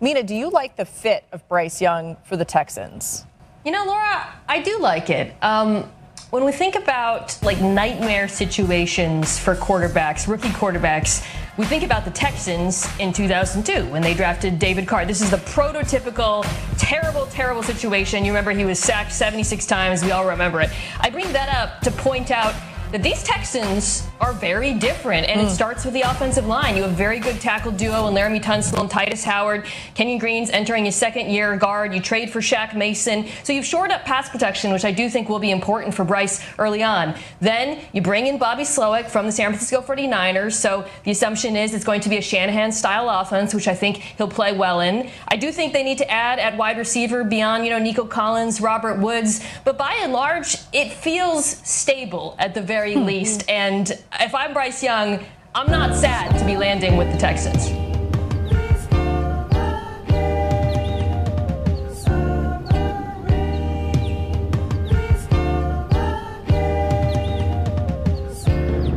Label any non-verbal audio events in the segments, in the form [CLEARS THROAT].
Mina, do you like the fit of Bryce Young for the Texans? You know, Laura, I do like it. Um, when we think about like nightmare situations for quarterbacks, rookie quarterbacks, we think about the Texans in 2002 when they drafted David Carr. This is the prototypical terrible, terrible situation. You remember he was sacked 76 times. We all remember it. I bring that up to point out that these Texans are very different, and mm. it starts with the offensive line. You have very good tackle duo in Laremy Tunsil and Tytus Howard. Kenyon Green's entering his second year guard. You trade for Shaq Mason. So you've shored up pass protection, which I do think will be important for Bryce early on. Then you bring in Bobby Slowik from the San Francisco 49ers. So the assumption is it's going to be a Shanahan style offense, which I think he'll play well in. I do think they need to add at wide receiver beyond, you know, Nico Collins, Robert Woods. But by and large, it feels stable at the very hmm. least. And if I'm Bryce Young, I'm not sad to be landing with the Texans.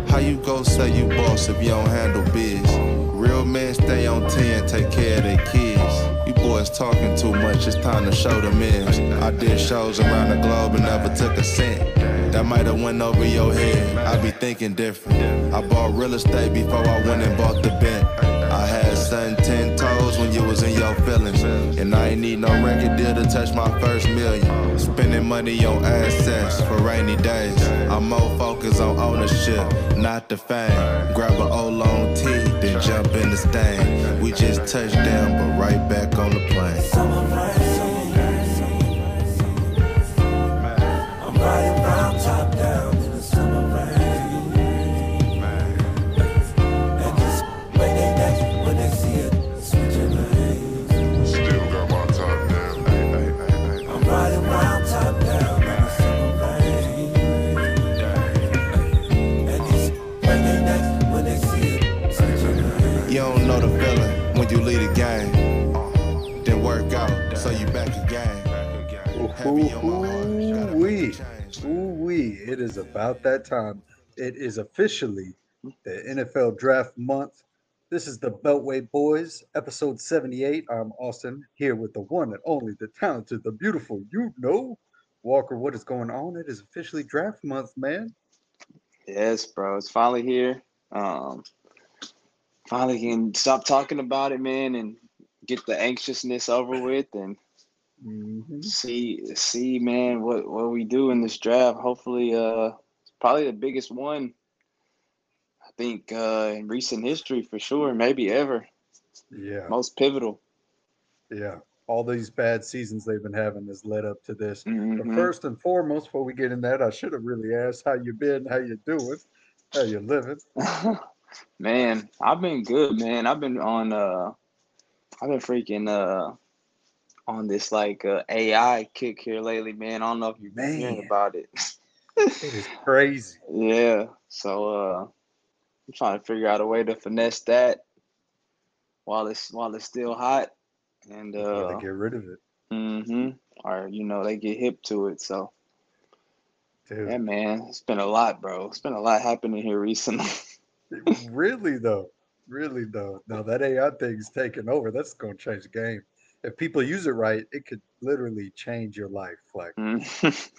How you go say you boss if you don't handle biz? Real men stay on 10, take care of their kids. You boys talking too much, it's time to show them is. I did shows around the globe and never took a cent. That might have went over your head. I be thinking different. I bought real estate before I went and bought the bent. I had sun ten toes when you was in your feelings. And I ain't need no record deal to touch my first million. Spending money on assets for rainy days. I'm more focused on ownership, not the fame. Grab an old long T, then jump in the stain. We just touched down, but right back on the plane. you lead a game, then work out, so you back again. Ooh wee, ooh wee! It is about that time. It is officially the NFL Draft Month. This is the Beltway Boys, episode 78. I'm Austin here with the one and only, the talented, the beautiful, you know, Walker. What is going on? It is officially Draft Month, man. Yes, bro. It's finally here. Um, finally can stop talking about it, man, and get the anxiousness over with and mm-hmm. see see man what what we do in this draft. Hopefully uh it's probably the biggest one I think uh in recent history for sure, maybe ever. Yeah. Most pivotal. Yeah. All these bad seasons they've been having has led up to this. Mm-hmm. But first and foremost, before we get in that, I should have really asked how you been, how you doing, how you living. [LAUGHS] Man, I've been good, man. I've been on uh I've been freaking uh on this like uh, AI kick here lately, man. I don't know if you've been hearing about it. [LAUGHS] it is crazy. Yeah. So uh I'm trying to figure out a way to finesse that while it's while it's still hot. And uh get rid of it. Mm-hmm. Or you know, they get hip to it. So Dude. Yeah, man. It's been a lot, bro. It's been a lot happening here recently. [LAUGHS] really though, really though. Now that AI thing's taking over. That's going to change the game. If people use it right, it could literally change your life. Like, mm.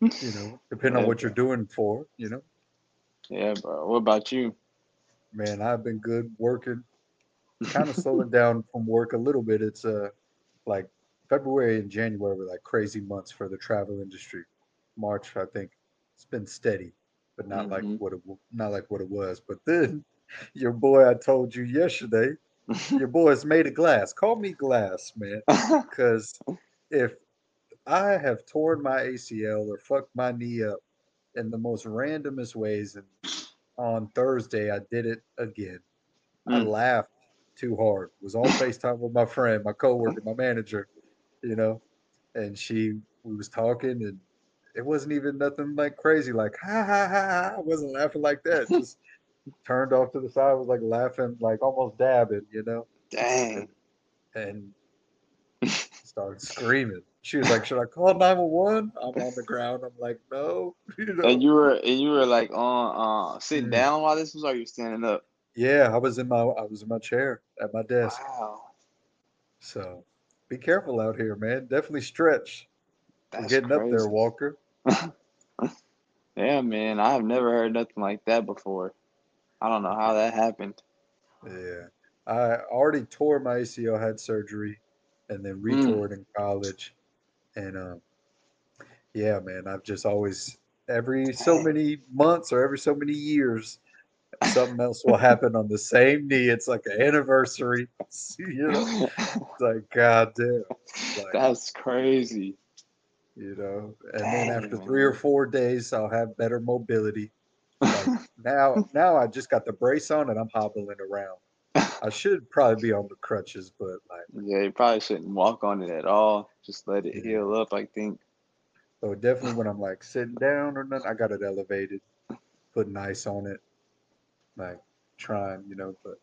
you know, [LAUGHS] depending yeah, on what bro. you're doing for, you know. Yeah, bro. What about you? Man, I've been good working. Kind of [LAUGHS] slowing down from work a little bit. It's uh like February and January were like crazy months for the travel industry. March, I think, it's been steady but not mm-hmm. like what it not like what it was. But then [LAUGHS] your boy, I told you yesterday, your boy is made of glass. Call me glass, man, [LAUGHS] because if I have torn my ACL or fucked my knee up in the most randomest ways, and on Thursday I did it again. Mm. I laughed too hard. Was on [LAUGHS] Facetime with my friend, my coworker, my manager, you know, and she we was talking and it wasn't even nothing like crazy, like ha ha ha ha. I wasn't laughing like that. Just turned off to the side, was like laughing, like almost dabbing, you know. Dang. And, and [LAUGHS] started screaming. She was like, "Should I call 911?" I'm on the ground. I'm like, "No." [LAUGHS] You know? And you were and you were like on uh, sitting mm. down while this was, or you standing up? Yeah, I was in my I was in my chair at my desk. Wow. So be careful out here, man. Definitely stretch. That's getting up there. Walker. [LAUGHS] Yeah, man. I have never heard nothing like that before. I don't know how that happened. Yeah. I already tore my ACL, had surgery, and then Mm. it in college. And um, yeah, man, I've just always every so many months or every so many years, something else will happen on the same knee. It's like an anniversary. [LAUGHS] You know, [LAUGHS] it's like God damn. Like, That's crazy. you know. And then Dang, after three or four days, I'll have better mobility. Like now, now I just got the brace on and I'm hobbling around. I should probably be on the crutches, but like, Yeah, you probably shouldn't walk on it at all. Just let it Yeah. heal up, I think. so definitely when I'm like sitting down or nothing, I got it elevated, putting ice on it, like trying, you know. But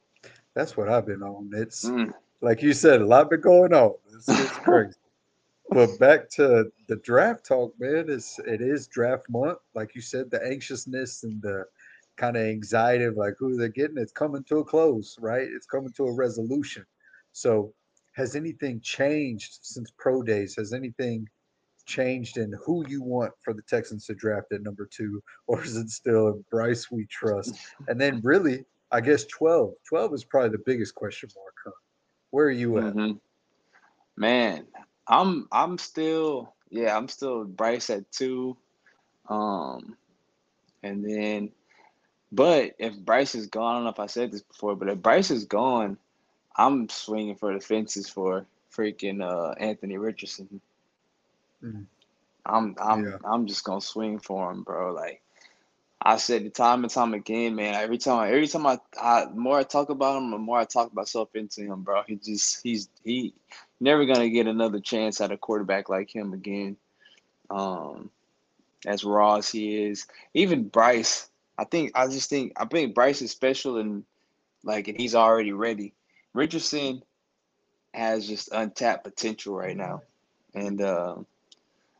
that's what I've been on. It's Mm. like you said, a lot been going on. It's, it's [LAUGHS] crazy. But back to the draft talk, man. It's it is draft month, like you said. The anxiousness and the kind of anxiety of like who they're getting. It's coming to a close, right? It's coming to a resolution. So, has anything changed since pro days? Has anything changed in who you want for the Texans to draft at number two, [LAUGHS] or is it still Bryce we trust? And then, really, I guess 12. 12 is probably the biggest question mark. Huh? Where are you at? hmm Man, I'm I'm still yeah, I'm still Bryce at two. Um, and then but if Bryce is gone, I don't know if I said this before, but if Bryce is gone, I'm swinging for the fences for freaking uh Anthony Richardson. Mm. I'm I'm Yeah. I'm just gonna swing for him, bro. Like I said the time and time again, man. Every time every time I, I the more I talk about him, the more I talk myself into him, bro. He just he's he never gonna get another chance at a quarterback like him again. Um as raw as he is. Even Bryce, I think I just think I think Bryce is special and like and he's already ready. Richardson has just untapped potential right now. And uh,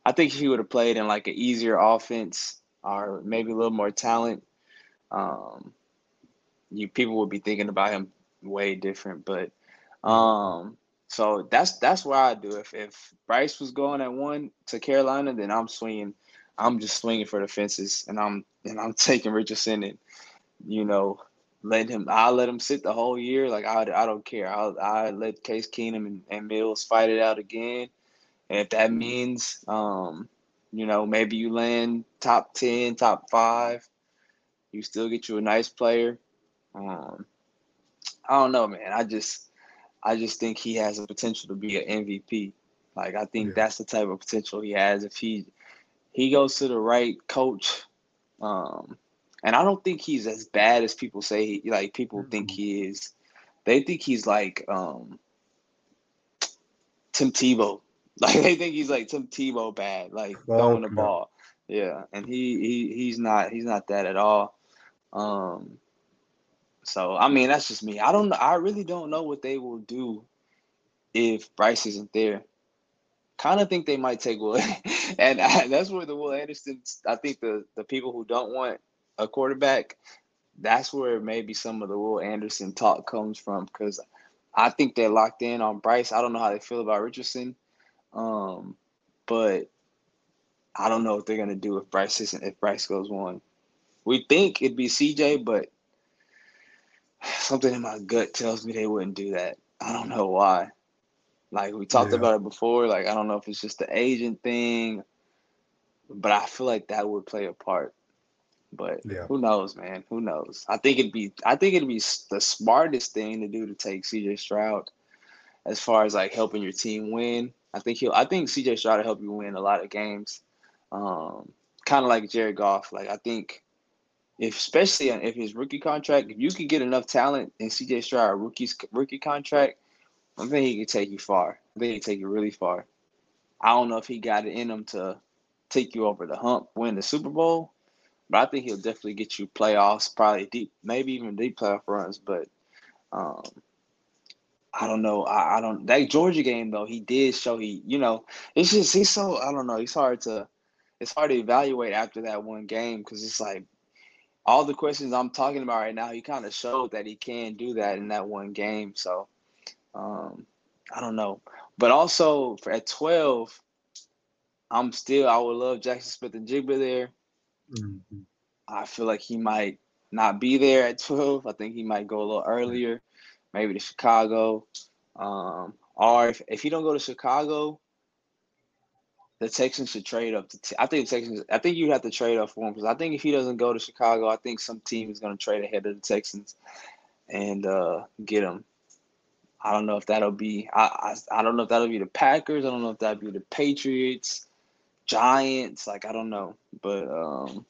I think he would have played in like an easier offense or maybe a little more talent, um, you people would be thinking about him way different. But um, so that's that's where I do. If if Bryce was going at one to Carolina, then I'm swinging. I'm just swinging for the fences, and I'm and I'm taking Richardson and you know let him. I'll let him sit the whole year. Like I I don't care. I'll I let Case Keenum and, and Mills fight it out again. And if that means, um, you know, maybe you land top 10, top five, you still get you a nice player. Um, I don't know, man. I just, I just think he has the potential to be an MVP. Like, I think Yeah. that's the type of potential he has if he, he goes to the right coach. Um, and I don't think he's as bad as people say. He, like people think Mhm. he is. They think he's like um, Tim Tebow. [LAUGHS] Like they think he's like Tim Tebow bad, like throwing the ball. Yeah, and he he he's not he's not that at all. Um, so I mean that's just me. I don't know. I really don't know what they will do if Bryce isn't there. Kind of think they might take Will, [LAUGHS] and I, that's where the Will Anderson. I think the the people who don't want a quarterback, that's where maybe some of the Will Anderson talk comes from because I think they're locked in on Bryce. I don't know how they feel about Richardson, um, but I don't know what they're gonna do if Bryce isn't if Bryce goes one. We think it'd be CJ, but [SIGHS] something in my gut tells me they wouldn't do that. I don't know why. Like we talked Yeah. about it before. Like I don't know if it's just the agent thing, but I feel like that would play a part. But Yeah. who knows, man? Who knows? I think it'd be I think it'd be the smartest thing to do to take CJ Stroud as far as like helping your team win. I think he'll I think CJ Stroud will help you win a lot of games. Um, kind of like Jared Goff. Like I think if especially if his rookie contract, if you could get enough talent in CJ Stroud rookie's rookie contract, I think he could take you far. I think he could take you really far. I don't know if he got it in him to take you over the hump, win the Super Bowl, but I think he'll definitely get you playoffs, probably deep, maybe even deep playoff runs. But um, I don't know. I, I don't that Georgia game though. He did show he, you know, it's just he's so I don't know. It's hard to it's hard to evaluate after that one game because it's like all the questions I'm talking about right now. He kind of showed that he can do that in that one game. So um, I don't know. But also for at 12, I'm still I would love Jackson Smith-Njigba there. Mhm. I feel like he might not be there at 12. I think he might go a little earlier, maybe to Chicago. Um, or if, if he don't go to Chicago, the Texans should trade up to. T- I think the Texans. I think you have to trade up for him because I think if he doesn't go to Chicago, I think some team is going to trade ahead of the Texans and uh, get him. I don't know if that'll be. I, I I don't know if that'll be the Packers. I don't know if that'll be the Patriots, Giants. Like I don't know, but um,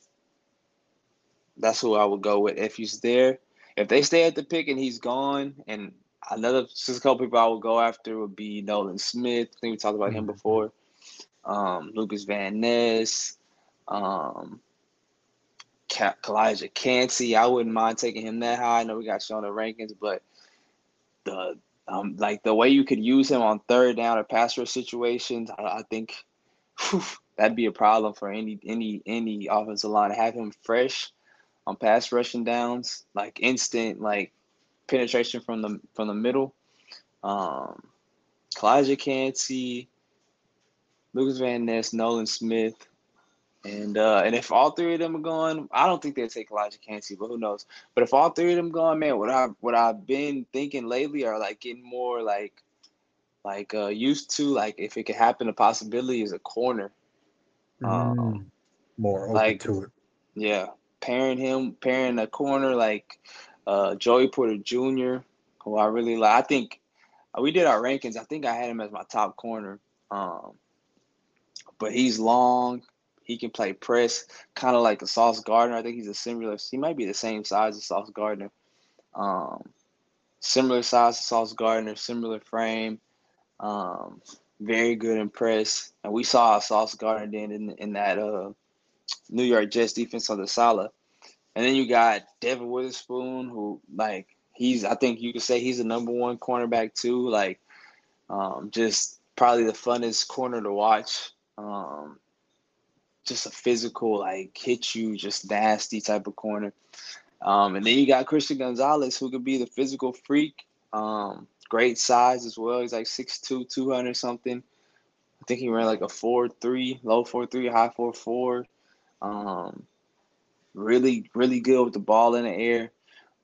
that's who I would go with if he's there. If they stay at the pick and he's gone, and another just a couple people I would go after would be Nolan Smith. I think we talked about him Mhm. before. Um, Lucas Van Ness, um, Ka- Calijah Kancey. I wouldn't mind taking him that high. I know we got shown the rankings, but the um, like the way you could use him on third down or pass rush situations, I, I think whew, that'd be a problem for any any any offensive line have him fresh on pass rushing downs, like instant like penetration from the from the middle. Um, Calijah Kancey, Lucas Van Ness, Nolan Smith, and uh, and if all three of them are gone, I don't think they'll take Elijah Kancey, but who knows? But if all three of them gone, man, what I what I've been thinking lately are like getting more like like uh used to like if it could happen, a possibility is a corner. Um, Mm. More open like- to it. Yeah, pairing him, pairing a corner like uh, Joey Porter Jr., who I really like. I think uh, we did our rankings. I think I had him as my top corner. Um, but he's long. He can play press, kind of like a Sauce Gardner. I think he's a similar. He might be the same size as Sauce Gardner. Um, similar size to Sauce Gardner, similar frame. Um, very good in press, and we saw Sauce Gardner did in in that uh, New York Jets defense on the Saleh. And then you got Devon Witherspoon, who like he's I think you could say he's the number one cornerback too. Like um, just probably the funnest corner to watch. Um, just a physical, like hit you, just nasty type of corner. Um, and then you got Christian Gonzalez, who could be the physical freak. Um, great size as well. He's like 6'2", 200 something. I think he ran like a four three, low four three, high four four. Um, really, really good with the ball in the air.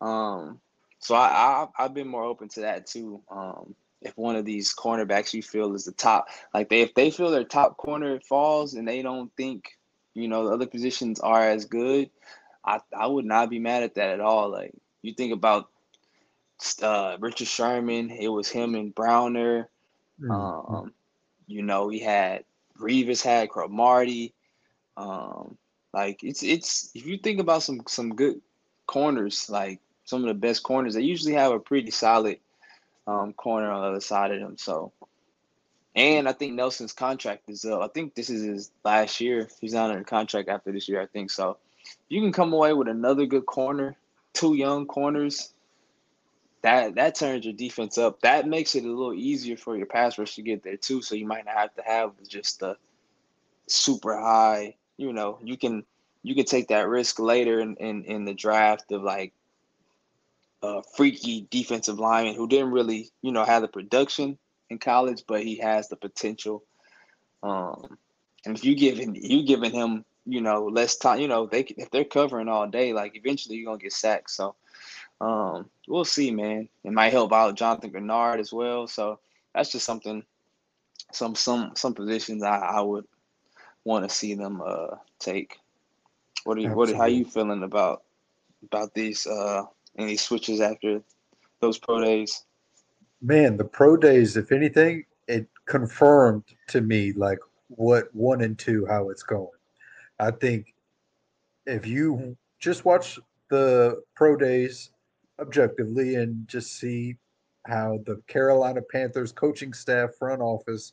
Um, so I, I I've been more open to that too. Um, if one of these cornerbacks you feel is the top, like they if they feel their top corner falls and they don't think you know the other positions are as good, I I would not be mad at that at all. Like you think about uh, Richard Sherman, it was him and Browner. Mm. Um, you know, we had Revis had Cromartie. Um, like it's it's if you think about some some good corners, like some of the best corners, they usually have a pretty solid um, corner on the other side of them. So, and I think Nelson's contract is up. I think this is his last year. He's not under contract after this year. I think so. You can come away with another good corner, two young corners. That that turns your defense up. That makes it a little easier for your pass rush to get there too. So you might not have to have just the super high. You know, you can you can take that risk later in in, in the draft of like a freaky defensive lineman who didn't really you know have the production in college, but he has the potential. Um, and if you giving you giving him you know less time, you know they if they're covering all day, like eventually you're gonna get sacked. So um, we'll see, man. It might help out Jonathan Greenard as well. So that's just something, some some some positions I, I would want to see them uh take. What are you what how you feeling about about these uh any switches after those pro days? Man, the pro days, if anything, it confirmed to me like what one and two how it's going. I think if you just watch the pro days objectively and just see how the Carolina Panthers coaching staff front office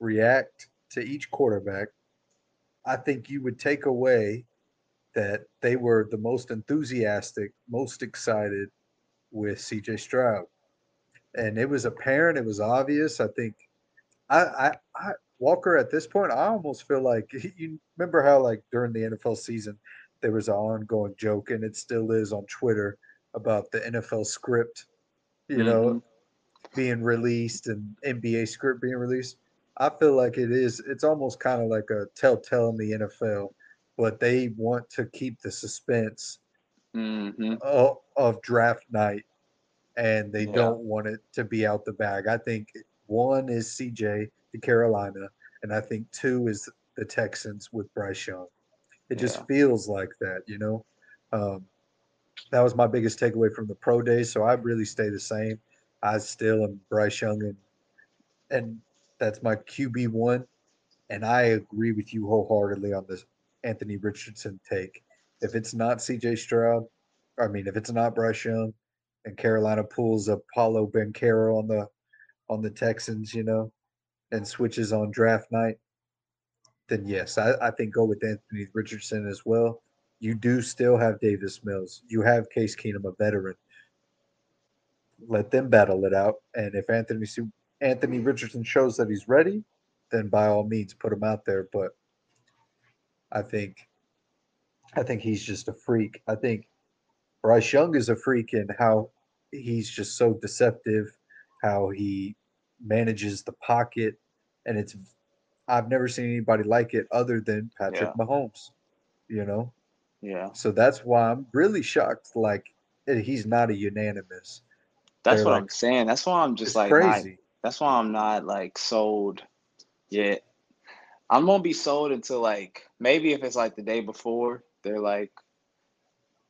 react to each quarterback, I think you would take away that they were the most enthusiastic, most excited with CJ Stroud. And it was apparent, it was obvious. I think I, I, I Walker at this point, I almost feel like [LAUGHS] you remember how like during the NFL season there was an ongoing joke, and it still is on Twitter about the NFL script. You know, mm-hmm. being released and NBA script being released. I feel like it is. It's almost kind of like a telltale in the NFL, but they want to keep the suspense Mm-hmm. of, of draft night, and they Yeah. don't want it to be out the bag. I think one is CJ to Carolina, and I think two is the Texans with Bryce Young. It just Yeah. feels like that, you know. Um, that was my biggest takeaway from the pro day. So I really stay the same. I still am Bryce Young, and and that's my QB one. And I agree with you wholeheartedly on this Anthony Richardson take. If it's not CJ Stroud, I mean, if it's not Bryce Young, and Carolina pulls a Paolo Banchero on the on the Texans, you know, and switches on draft night, then yes, I, I think go with Anthony Richardson as well. You do still have Davis Mills. You have Case Keenum, a veteran. Let them battle it out. And if Anthony Anthony Richardson shows that he's ready, then by all means put him out there. But I think I think he's just a freak. I think Bryce Young is a freak in how he's just so deceptive, how he manages the pocket, and it's I've never seen anybody like it other than Patrick Yeah. Mahomes. You know, Yeah. so that's why I'm really shocked. Like he's not a unanimous. That's They're what like- I'm saying. That's why I'm just like not- crazy. that's why I'm not like sold yet. I'm gonna be sold until like maybe if it's like the day before, they're like,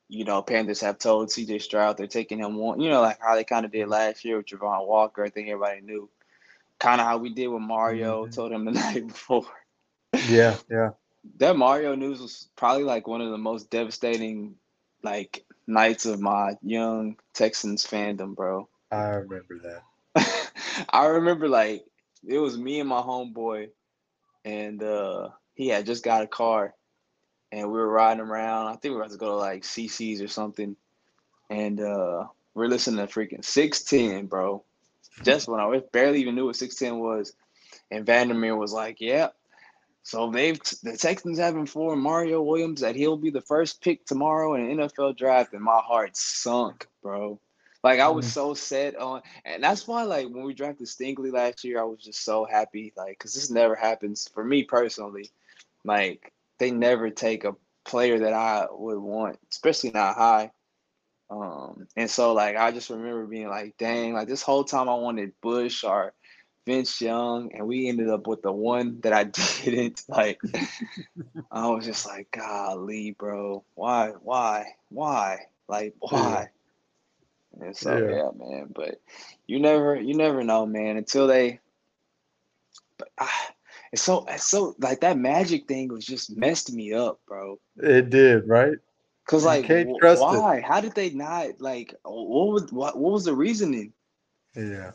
you know, Panthers have told CJ Stroud they're taking him one, you know, like how they kind of did last year with Javon Walker. I think everybody knew, kind of how we did with Mario. Mhm. Told him the [LAUGHS] night before. Yeah, yeah. That Mario news was probably like one of the most devastating, like nights of my young Texans fandom, bro. I remember that. [LAUGHS] I remember like it was me and my homeboy, and uh, he had just got a car, and we were riding around. I think we were about to go to like CC's or something, and uh, we're listening to freaking six ten, bro. Just when I barely even knew what six ten was, and Vandermeer was like, "Yeah." So they've the Texans have informed Mario Williams that he'll be the first pick tomorrow in an NFL draft, and my heart sunk, bro. Like I was Mhm. so set on, and that's why like when we drafted Stingley last year, I was just so happy, like because this never happens for me personally. Like they never take a player that I would want, especially not high. Um, and so like I just remember being like, dang, like this whole time I wanted Bush or Vince Young, and we ended up with the one that I [LAUGHS] didn't like. [LAUGHS] I was just like, golly, bro, why, why, why, like, why? And so Yeah. yeah, man. But you never, you never know, man, until they. But ah, it's so, it's so like that magic thing was just messed me up, bro. It did, right? Cause You like, can't wh- trust it. why? How did they not like? What was what? What was the reasoning? Yeah.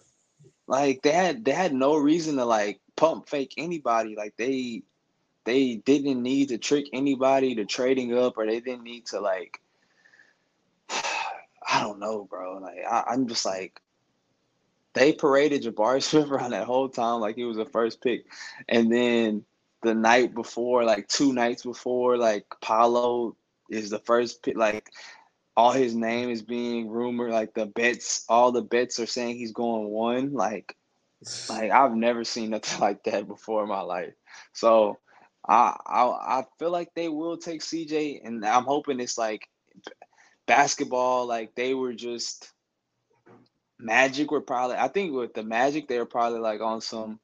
Like they had they had no reason to like pump fake anybody. Like they they didn't need to trick anybody to trading up, or they didn't need to like. I don't know, bro. Like I, I'm just like. They paraded Jabari [LAUGHS] Smith around that whole time like he was the first pick, and then the night before, like two nights before, like Paolo is the first pick. Like all his name is being rumored. Like the bets, all the bets are saying he's going one. Like, like I've never seen nothing [LAUGHS] like that before in my life. So I I I feel like they will take CJ, and I'm hoping it's like basketball. Like they were just Magic were probably. I think with the Magic, they were probably like on some.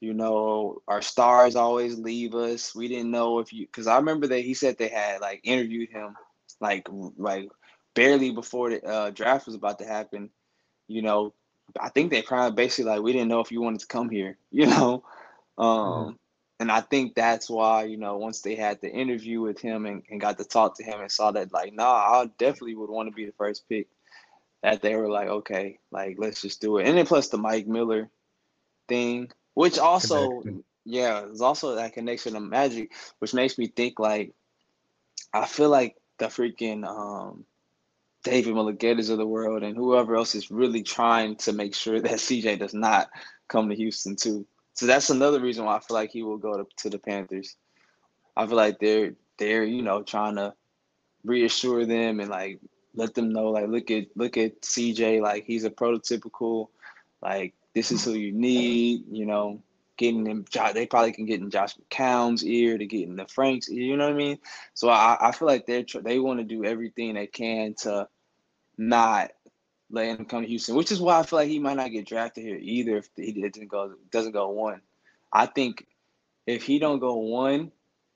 You know, our stars always leave us. We didn't know if you, because I remember that he said they had like interviewed him, like like barely before the uh, draft was about to happen. You know, I think they of basically like we didn't know if you wanted to come here. [LAUGHS] You know, um, and I think that's why you know once they had the interview with him and, and got to talk to him and saw that like nah, I definitely would want to be the first pick. That they were like okay, like let's just do it. And then plus the Mike Miller thing, which also Connection. yeah, there's also that connection to Magic, which makes me think like I feel like the freaking um David Mulughetas of the world and whoever else is really trying to make sure that [LAUGHS] CJ does not come to Houston too. So that's another reason why I feel like he will go to, to the Panthers. I feel like they're they're, you know, trying to reassure them and like let them know like look at look at CJ like he's a prototypical Like this is who you need. You know, getting them. They probably can get in Josh McCown's ear to get in the Frank's ear. You know what I mean? So I, I feel like they're they want to do everything they can to not let him come to Houston, which is why I feel like he might not get drafted here either if he doesn't go doesn't go one. I think if he don't go one,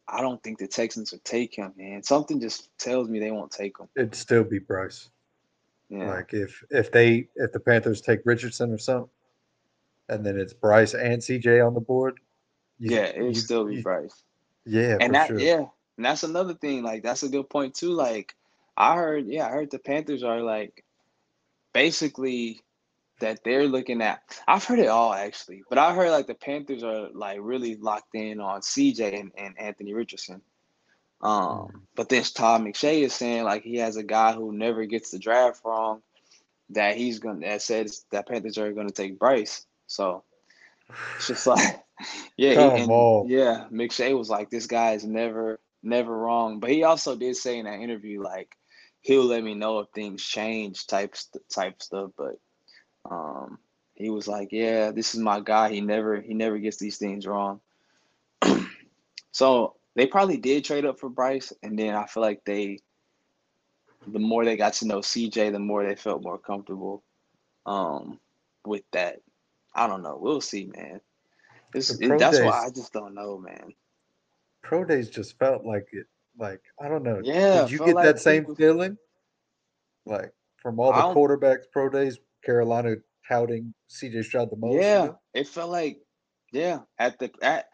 I don't think the Texans would take him, man. Something just tells me they won't take him. It'd still be Bryce. Yeah. Like if if they if the Panthers take Richardson or something, and then it's Bryce and CJ on the board. you- yeah, it would you- still be you- Bryce. Yeah, and that sure. yeah, and that's another thing. Like that's a good point too. Like I heard, yeah, I heard the Panthers are like basically that they're looking at. I've heard it all actually, but I heard like the Panthers are like really locked in on CJ and, and Anthony Richardson. Um, but then Todd McShay is saying like he has a guy who never gets the draft wrong. That he's gonna that says that Panthers are gonna take Bryce. So it's just like [LAUGHS] yeah, he- and- yeah. McShay was like, this guy is never never wrong. But he also did say in that interview like he'll let me know if things change type st- type stuff. But um, he was like, yeah, this is my guy. He never he never gets these things wrong. [CLEARS THROAT] so they probably did trade up for Bryce, and then I feel like they, the more they got to know CJ, the more they felt more comfortable um, with that. I don't know. We'll see, man. Pro that's why I just don't know, man. Pro days just felt like it. Like I don't know. Yeah, Did you get like that same people- feeling? Like from all the quarterbacks pro days, Carolina touting CJ Stroud the most. you Yeah, know? it felt like yeah at the at.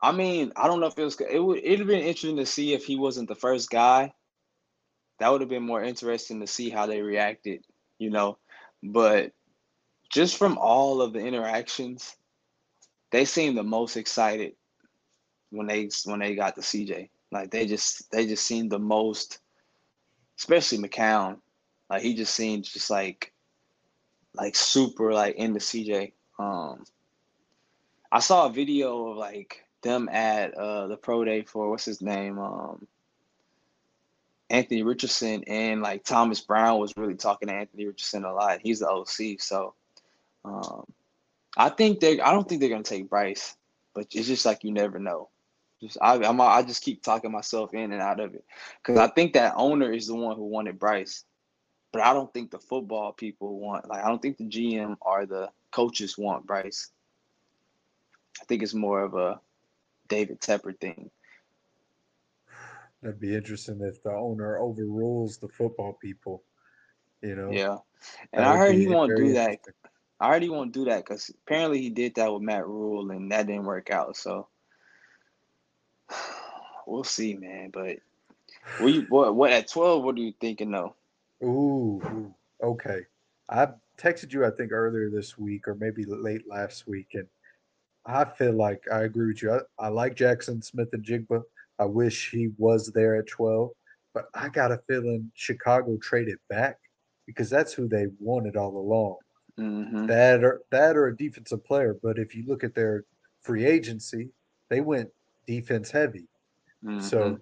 I mean, I don't know if it was. It would. It'd have been interesting to see if he wasn't the first guy. That would have been more interesting to see how they reacted, you know. But just from all of the interactions, they seemed the most excited when they when they got to CJ. Like they just they just seemed the most, especially McCown. Like he just seemed just like like super like into CJ. Um I saw a video of like them at uh the pro day for what's his name? Um Anthony Richardson and like Thomas Brown was really talking to Anthony Richardson a lot. He's the OC, so um I think they I don't think they're gonna take Bryce, but it's just like you never know. Just I I'm, I just keep talking myself in and out of it because I think that owner is the one who wanted Bryce but I don't think the football people want like I don't think the GM or the coaches want Bryce. I think it's more of a David Tepper thing. That'd be interesting if the owner overrules the football people. You know. Yeah, and I heard he won't do that. I heard he won't do that because apparently he did that with Matt Rhule and that didn't work out. So [SIGHS] we'll see, man. But we what what at twelve? What are you thinking though? Ooh, okay. I texted you, I think, earlier this week or maybe late last week, and I feel like I agree with you. I, I like Jackson Smith-Njigba. I wish he was there at 12, but I got a feeling Chicago traded back because that's who they wanted all along. hmm That or that or a defensive player. But if you look at their free agency, they went defense heavy. Mm-hmm. So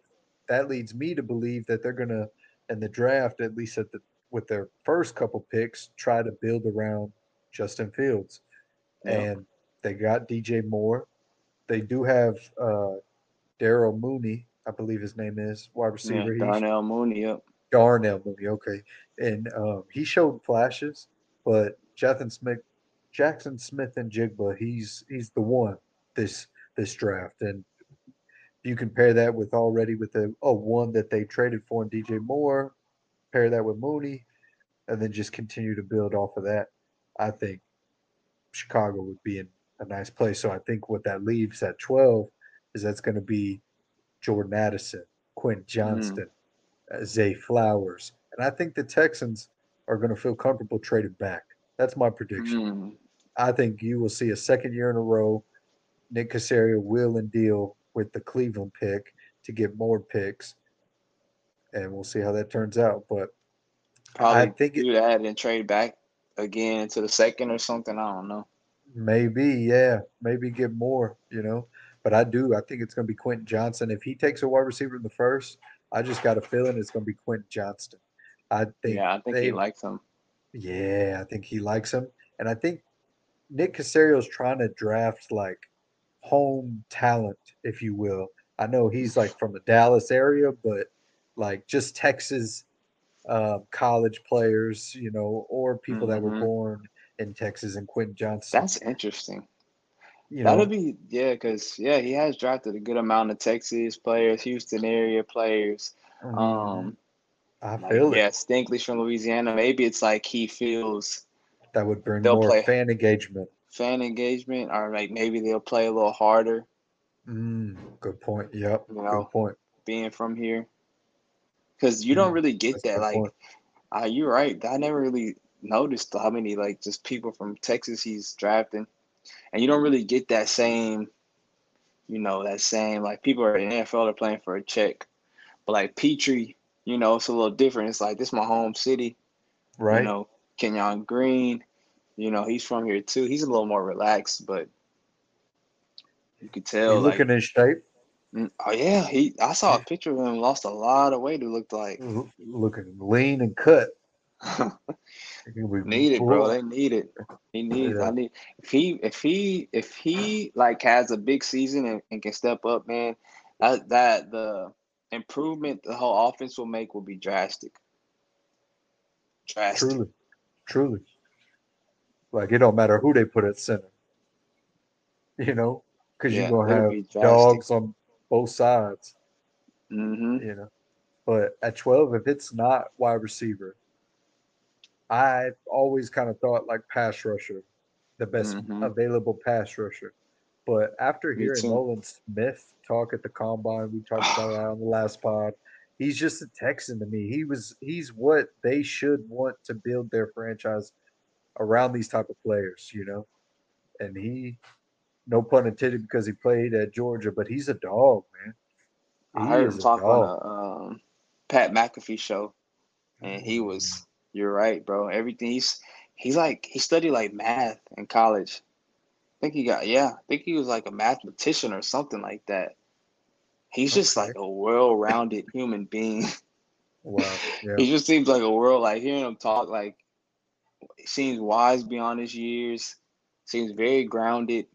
that leads me to believe that they're gonna in the draft, at least at the with their first couple picks, try to build around Justin Fields. Yeah. And they got DJ Moore. They do have uh Daryl Mooney, I believe his name is, wide receiver. He's- Darnell Mooney. Yep. Darnell Mooney, okay. And um, he showed flashes, but Jackson Smith, Jackson Smith-Njigba, he's he's the one this this draft. And you compare that with already with a, a one that they traded for in DJ Moore, pair that with Mooney, and then just continue to build off of that. I think Chicago would be in a nice place. So I think what that leaves at twelve is that's going to be Jordan Addison, Quentin Johnston, uh, Zay Flowers, and I think the Texans are going to feel comfortable trading back. That's my prediction. Mm. I think you will see a second year in a row. Nick Caserio will and deal with the Cleveland pick to get more picks, and we'll see how that turns out. But Probably I think it- do that and trade back again to the second or something. I don't know. maybe, yeah, maybe get more, you know. But I do. I think it's going to be Quentin Johnston. If he takes a wide receiver in the first, I just got a feeling it's going to be Quentin Johnston. I think yeah, I think they he likes him. Yeah, I think he likes him, and I think Nick Caserio is trying to draft like home talent, if you will. I know he's like from the Dallas area, but like just Texas uh, college players, you know, or people that were Mhm. born in Texas and Quentin Johnston. That's interesting. you That'll know, be yeah, because yeah, he has drafted a good amount of Texas players, Houston area players. mhm, Um, I like, feel it. yeah, Stingley's from Louisiana. Maybe it's like he feels That would bring more play- fan engagement. Fan engagement, or like maybe they'll play a little harder Mm, good point. Yep. You know, good point. being from here. Because you don't Mm, really get that. Like, uh, you're right. I never really noticed how many like just people from Texas he's drafting, and you don't really get that same, you know, that same like people are in NFL are playing for a check, but like Petrie, you know, it's a little different. It's like this is my home city, right. You know, Kenyon Green, you know, he's from here too. He's a little more relaxed, but you could He's tell like, looking in shape, mm, oh yeah, he. I saw a picture of him. Lost a lot of weight. He looked like looking lean and cut. [LAUGHS] Need it, bro. They need it. He needs. Yeah. I need. If he, if he, if he like has a big season and, and can step up, man, that that the improvement the whole offense will make will be drastic. Drastic. Truly, truly. Like it don't matter who they put at center. You know, because Yeah, you're gonna have dogs on both sides. hmm You know, but at 12, if it's not wide receiver, I've always kind of thought like pass rusher, the best Mhm. available pass rusher. But after Me hearing too. Nolan Smith talk at the combine, we talked [SIGHS] about that on the last pod. He's just a Texan to me. He was he's what they should want to build their franchise around these type of players, you know. And he, no pun intended, because he played at Georgia, but he's a dog, man. I heard him talk dog. on a um, Pat McAfee show, and he was. You're right, bro. Everything he's he's like he studied like math in college. I think he got yeah. I think he was like a mathematician or something like that. He's just Okay. like a well-rounded human being. [LAUGHS] Wow. Yeah. he just seems like a world. Like hearing him talk, like he seems wise beyond his years. Seems very grounded,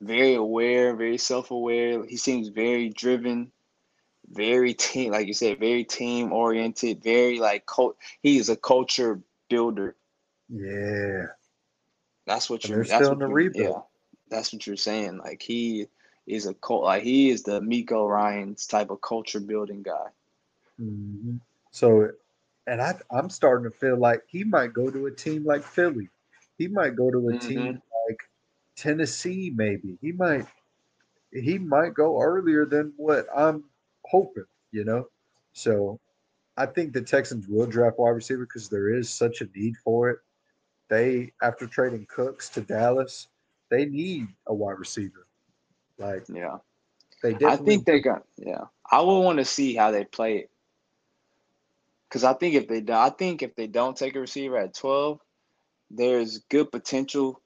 very aware, very self-aware. He seems very driven, very team, like you said, very team oriented, very like cult. He is a culture builder. Yeah. That's what you're. That's still what in the rebuild. Yeah, that's what you're saying. Like he is a cult. Like he is the Meco Ryans type of culture building guy. Mhm. So, and I, I'm starting to feel like he might go to a team like Philly. He might go to a team Mm-hmm. like Tennessee, maybe. He might, he might go earlier than what I'm hoping. You know, so I think the Texans will draft wide receiver because there is such a need for it. They, after trading Cooks to Dallas, they need a wide receiver. Like Yeah. they I think they're gonna. Yeah, I would want to see how they play it. Because I think if they do, I think if they don't take a receiver at twelve, there's good potential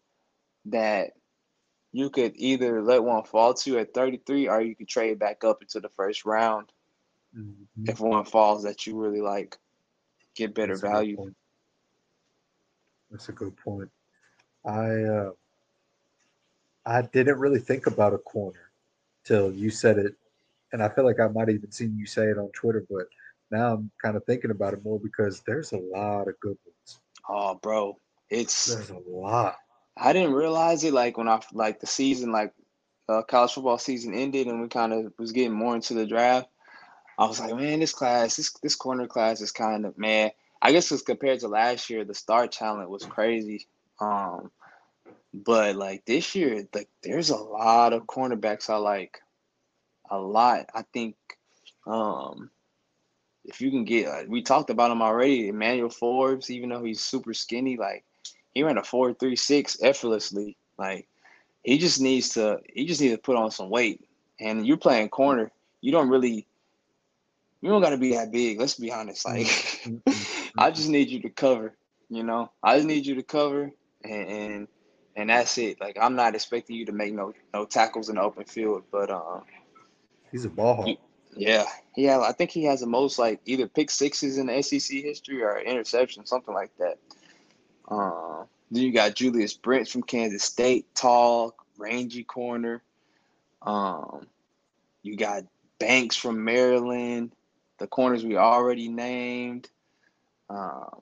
that you could either let one fall to at thirty three, or you could trade back up into the first round Mhm. if one falls that you really like, get better That's value. point. That's a good point. I uh, I didn't really think about a corner till you said it, and I feel like I might have even seen you say it on Twitter. But now I'm kind of thinking about it more because there's a lot of good ones. Oh, bro, it's There's a lot. I didn't realize it like when I like the season like uh, college football season ended and we kind of was getting more into the draft. I was like, man, this class, this this corner class is kind of man. I guess it's compared to last year, the star talent was crazy. Um, but like this year, like there's a lot of cornerbacks I like, a lot. I think, um, if you can get, like, we talked about him already, Emmanuel Forbes, even though he's super skinny, like he ran a four three six effortlessly. Like he just needs to he just needs to put on some weight. And you're playing corner. You don't really you don't gotta be that big. Let's be honest. Like [LAUGHS] I just need you to cover, you know. I just need you to cover and and, and that's it. Like I'm not expecting you to make no no tackles in the open field, but um, He's a ball hawk. Yeah, yeah. I think he has the most like either pick sixes in the SEC history or interception, something like that. Uh, Then you got Julius Brents from Kansas State, tall, rangy corner. Um, you got Banks from Maryland, the corners we already named. Um,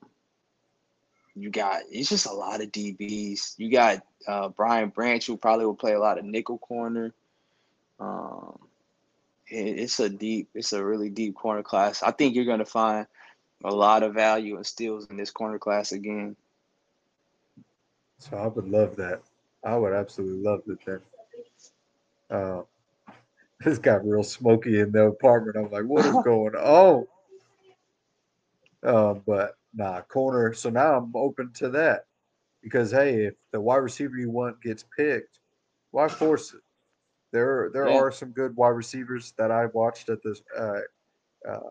you got it's just a lot of DBs. You got uh, Brian Branch, who probably will play a lot of nickel corner. Um, it's a deep, it's a really deep corner class. I think you're going to find a lot of value and steals in this corner class again. So I would love that. I would absolutely love that. then. Uh, [LAUGHS] this got real smoky in the apartment. I'm like, what is [LAUGHS] going on? Uh, but nah, corner. So now I'm open to that because hey, if the wide receiver you want gets picked, why force it? There, there Yeah. are some good wide receivers that I watched at this uh, uh,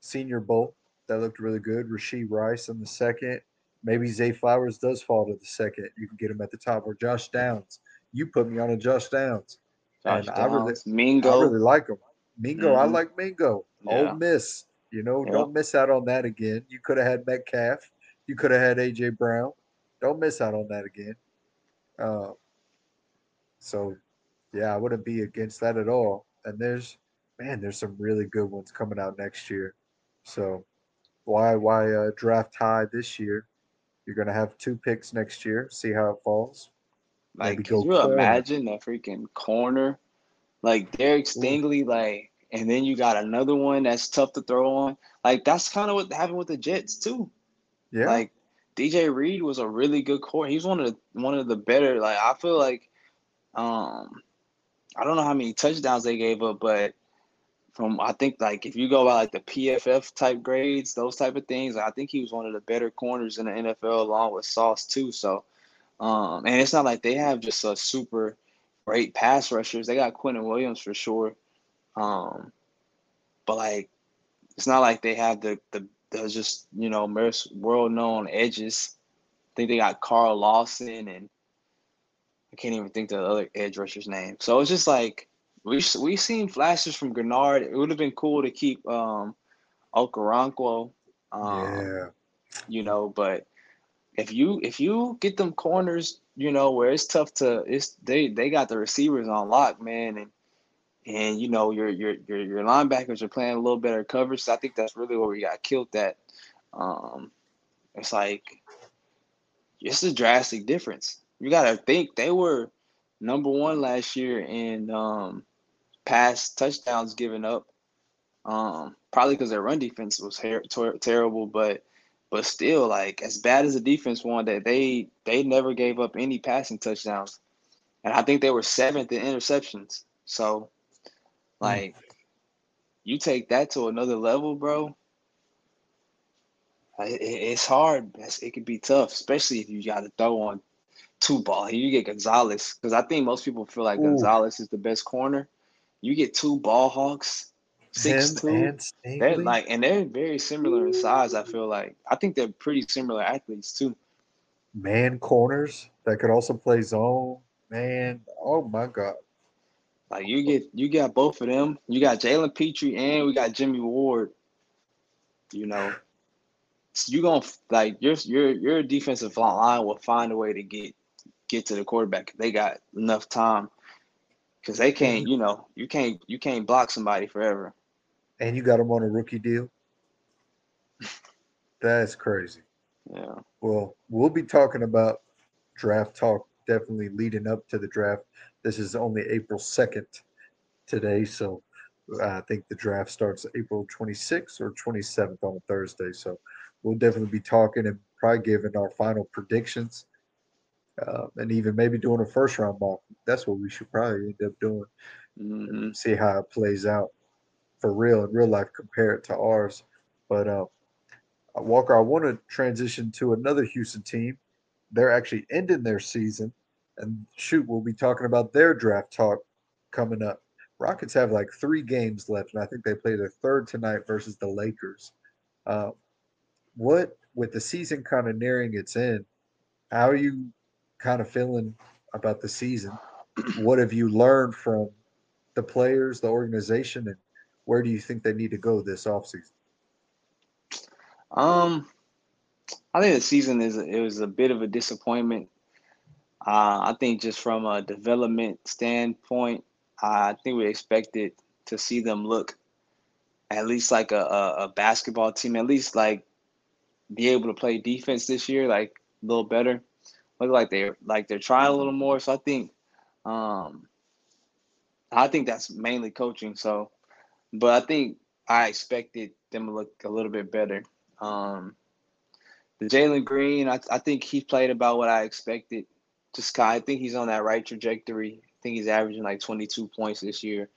Senior Bowl that looked really good. Rashee Rice in the second. Maybe Zay Flowers does fall to the second. You can get him at the top, or Josh Downs. You put me on a Josh Downs. Josh And I really- Mingo. I really like him. Mingo, I Mhm. like Mingo. Yeah. Ole Miss. You know, Yeah. don't miss out on that again. You could have had Metcalf. You could have had AJ Brown. Don't miss out on that again. Uh, so, yeah, I wouldn't be against that at all. And there's, man, there's some really good ones coming out next year. So, why why uh, draft high this year? You're gonna have two picks next year. See how it falls. Like, can you imagine that freaking corner? Like Derek Stingley, like, and then you got another one that's tough to throw on. Like, that's kind of what happened with the Jets too. Yeah. Like DJ Reed was a really good corner. He's one of the one of the better. Like I feel like, um, I don't know how many touchdowns they gave up, but from I think like if you go by like the PFF type grades, those type of things, I think he was one of the better corners in the NFL along with Sauce too. So, um, and it's not like they have just a super great pass rushers. They got Quinnen Williams for sure, um, but like it's not like they have the the, the just you know world known edges. I think they got Carl Lawson and I can't even think the other edge rusher's name. So it's just like we we seen flashes from Greenard. It would have been cool to keep um Okoronkwo. Um, yeah. you know, but if you if you get them corners, you know, where it's tough to it's they they got the receivers on lock, man, and and you know your your your your linebackers are playing a little better coverage. So I think that's really where we got killed at. Um, it's like it's a drastic difference. You gotta think they were number one last year in um, pass touchdowns given up. Um, probably because their run defense was her- ter- terrible, but but still, like as bad as the defense won, that they they never gave up any passing touchdowns, and I think they were seventh in interceptions. So, like, you take that to another level, bro. It, it- it's hard. It's- It could be tough, especially if you got to throw on two ball. You get Gonzalez because I think most people feel like Ooh. Gonzalez is the best corner. You get two ball hawks, six Him two. and They're like, and they're very similar in size. I feel like I think they're pretty similar athletes too. man corners that could also play zone. Man, oh my God. Like you get, you got both of them. You got Jalen Pitre and we got Jimmy Ward. You know, so you gonna like your your your defensive line will find a way to get get to the quarterback they got enough time. Because they can't, mm-hmm. you know, you can't you can't block somebody forever. And you got them on a rookie deal. [LAUGHS] That's crazy. Yeah. Well, we'll be talking about draft talk definitely leading up to the draft. This is only April 2nd today. So I think the draft starts April 26th or 27th on a Thursday. So we'll definitely be talking and probably giving our final predictions uh, and even maybe doing a first round mock. That's what we should probably end up doing. hmm see how it plays out for real in real life, compare it to ours. But uh, uh, Walker, I want to transition to another Houston team. They're actually ending their season, and shoot, we'll be talking about their draft talk coming up. Rockets have like three games left, and I think they play their third tonight versus the Lakers. Uh, what, with the season kind of nearing its end, how are you kind of feeling about the season? [CLEARS THROAT] What have you learned from the players, the organization, and where do you think they need to go this offseason? Um, I think the season is it was a bit of a disappointment. Uh, I think just from a development standpoint, I think we expected to see them look at least like a, a, a basketball team, at least like be able to play defense this year, like a little better. Look like they're like they're trying a little more. So I think um I think that's mainly coaching. So but I think I expected them to look a little bit better. Um the Jalen Green, I, I think he played about what I expected. Just I think he's on that right trajectory. I think he's averaging like 22 points this year,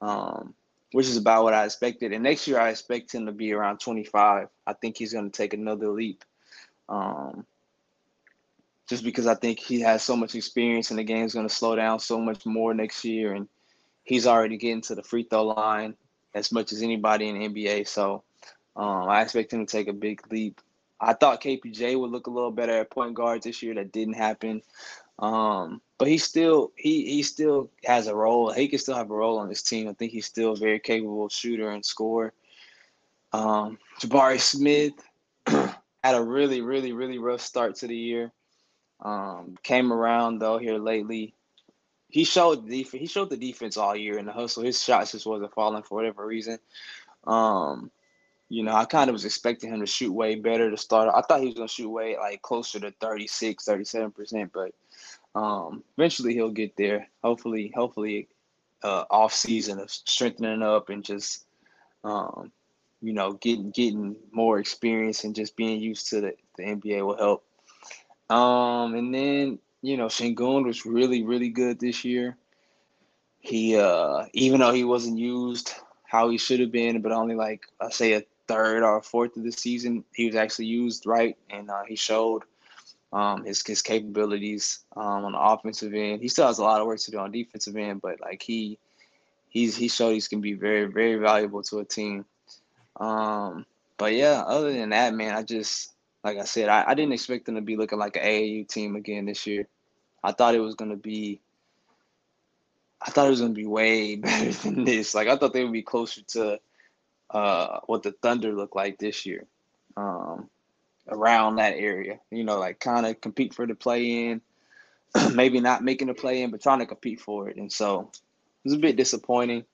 um, which is about what I expected. And next year, I expect him to be around 25. I think he's going to take another leap. Um, just because I think he has so much experience and the game's going to slow down so much more next year. And he's already getting to the free throw line as much as anybody in the NBA. So um, I expect him to take a big leap. I thought KPJ would look a little better at point guard this year. That didn't happen. Um, but he still he he still has a role. He can still have a role on this team. I think he's still a very capable shooter and scorer. Um, Jabari Smith [CLEARS THROAT] had a really really really rough start to the year. Um, came around though here lately. He showed the def- he showed the defense all year in the hustle. His shots just wasn't falling for whatever reason. Um, you know, I kind of was expecting him to shoot way better to start. I thought he was to shoot way like closer to 36, 37%, but um, eventually he'll get there. Hopefully, hopefully, uh, off season of strengthening up and just, um, you know, getting getting more experience and just being used to the, the NBA will help. Um, and then you know, Sengun was really really good this year. He, uh, even though he wasn't used how he should have been, but only like I say a third or a fourth of the season, he was actually used right, and uh, he showed um, his his capabilities um, on the offensive end. He still has a lot of work to do on defensive end, but like he he's he showed he's gonna be very very valuable to a team. Um, but yeah, other than that, man, I just like I said, I, I didn't expect them to be looking like an AAU team again this year. I thought it was gonna be. I thought it was gonna be way [LAUGHS] better than this. Like I thought they would be closer to uh, what the Thunder look like this year, um, around that area. You know, like kind of compete for the play in, [CLEARS THROAT] maybe not making the play in, but trying to compete for it. And so it was a bit disappointing.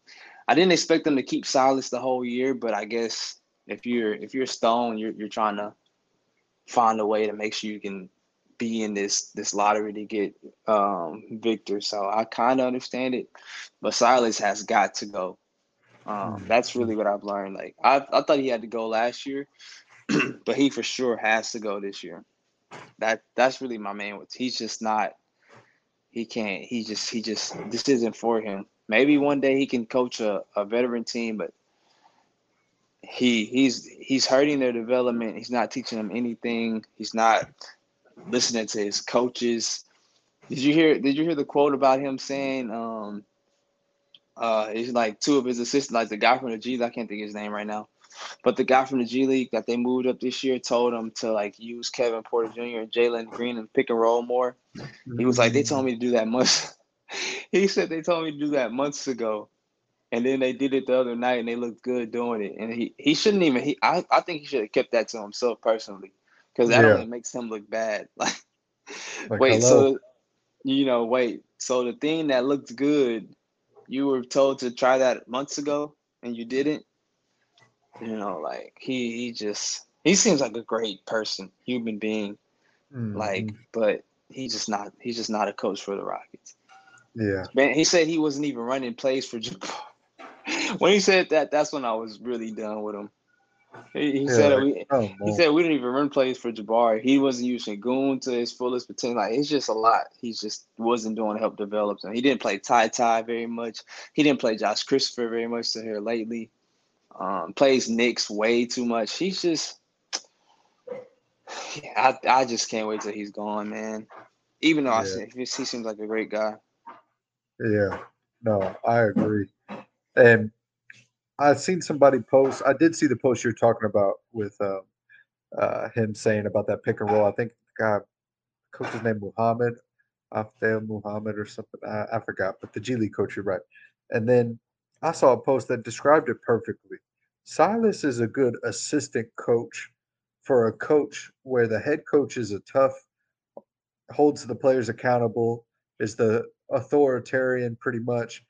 I didn't expect them to keep Silas the whole year, but I guess if you're if you're Stone, you're you're trying to find a way to make sure you can be in this this lottery to get um, Victor. So I kind of understand it, but Silas has got to go. Um, mm. that's really what I've learned. Like I, I thought he had to go last year, [CLEARS THROAT] but he for sure has to go this year. That that's really my main. He's just not. He can't. He just he just this isn't for him. Maybe one day he can coach a, a veteran team, but he he's he's hurting their development. He's not teaching them anything. He's not listening to his coaches. Did you hear? Did you hear the quote about him saying? Um, uh, it's like two of his assistants, like the guy from the G League, I can't think his name right now, but the guy from the G League that they moved up this year told him to like use Kevin Porter Jr. and Jalen Green and pick and roll more. He was like, they told me to do that months. [LAUGHS] he said they told me to do that months ago, and then they did it the other night and they looked good doing it. And he he shouldn't even he I, I think he should have kept that to himself personally because that yeah. only makes him look bad. [LAUGHS] Like, like wait, hello. so you know, wait, so the thing that looked good you were told to try that months ago and you didn't, you know, like he he just he seems like a great person, human being, mm-hmm. like, but he's just not he's just not a coach for the Rockets. Yeah, man. He said he wasn't even running plays for Jabbar. When he said that, that's when I was really done with him. He, he yeah, said we, oh, he said we didn't even run plays for Jabari. He wasn't using Goon to his fullest potential. Like it's just a lot. He just wasn't doing to help develop them. He didn't play Ty Ty very much. He didn't play Josh Christopher very much to here lately. Um, plays Nix way too much. He's just yeah, I, I just can't wait till he's gone, man. Even though yeah. I say he seems like a great guy. Yeah, no, I agree. And I've seen somebody post. I did see the post you're talking about with uh, uh, him saying about that pick and roll. I think the guy, coach's name Muhammad, Afdel Muhammad or something. I, I forgot, but the G League coach, you're right. And then I saw a post that described it perfectly. Silas is a good assistant coach for a coach where the head coach is a tough, holds the players accountable, is the authoritarian pretty much,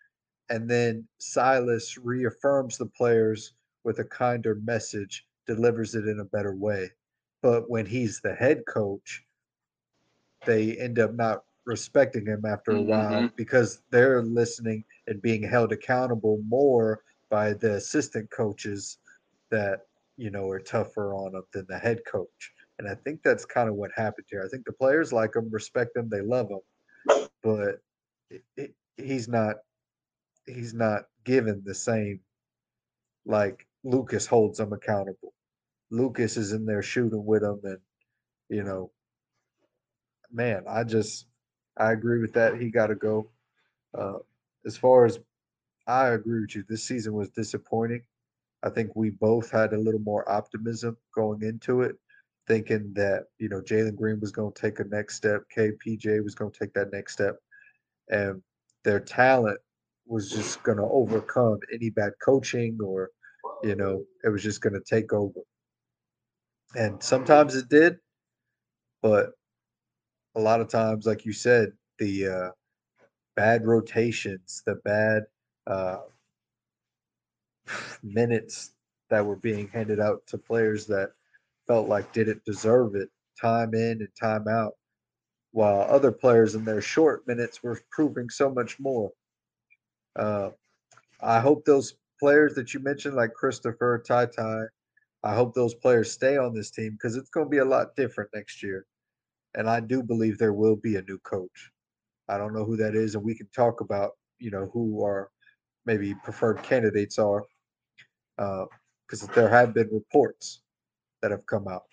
and then Silas reaffirms the players with a kinder message, delivers it in a better way. But when he's the head coach, they end up not respecting him after a while Mhm. because they're listening and being held accountable more by the assistant coaches that you know are tougher on them than the head coach. And I think that's kind of what happened here. I think the players like him, respect him, they love him, but it, it, he's not he's not given the same like Lucas holds them accountable. Lucas is in there shooting with them, and you know, man, I just I agree with that. He got to go. Uh, as far as I agree with you, this season was disappointing. I think we both had a little more optimism going into it, thinking that you know Jalen Green was going to take a next step, KPJ was going to take that next step, and their talent was just going to overcome any bad coaching or you know it was just going to take over. And sometimes it did, but a lot of times, like you said, the uh, bad rotations, the bad uh, [SIGHS] minutes that were being handed out to players that felt like didn't deserve it, time in and time out, while other players in their short minutes were proving so much more. Uh, I hope those players that you mentioned, like Christopher, Ty Ty, I hope those players stay on this team because it's going to be a lot different next year. And I do believe there will be a new coach. I don't know who that is, and we can talk about, you know, who our maybe preferred candidates are, because uh, there have been reports that have come out.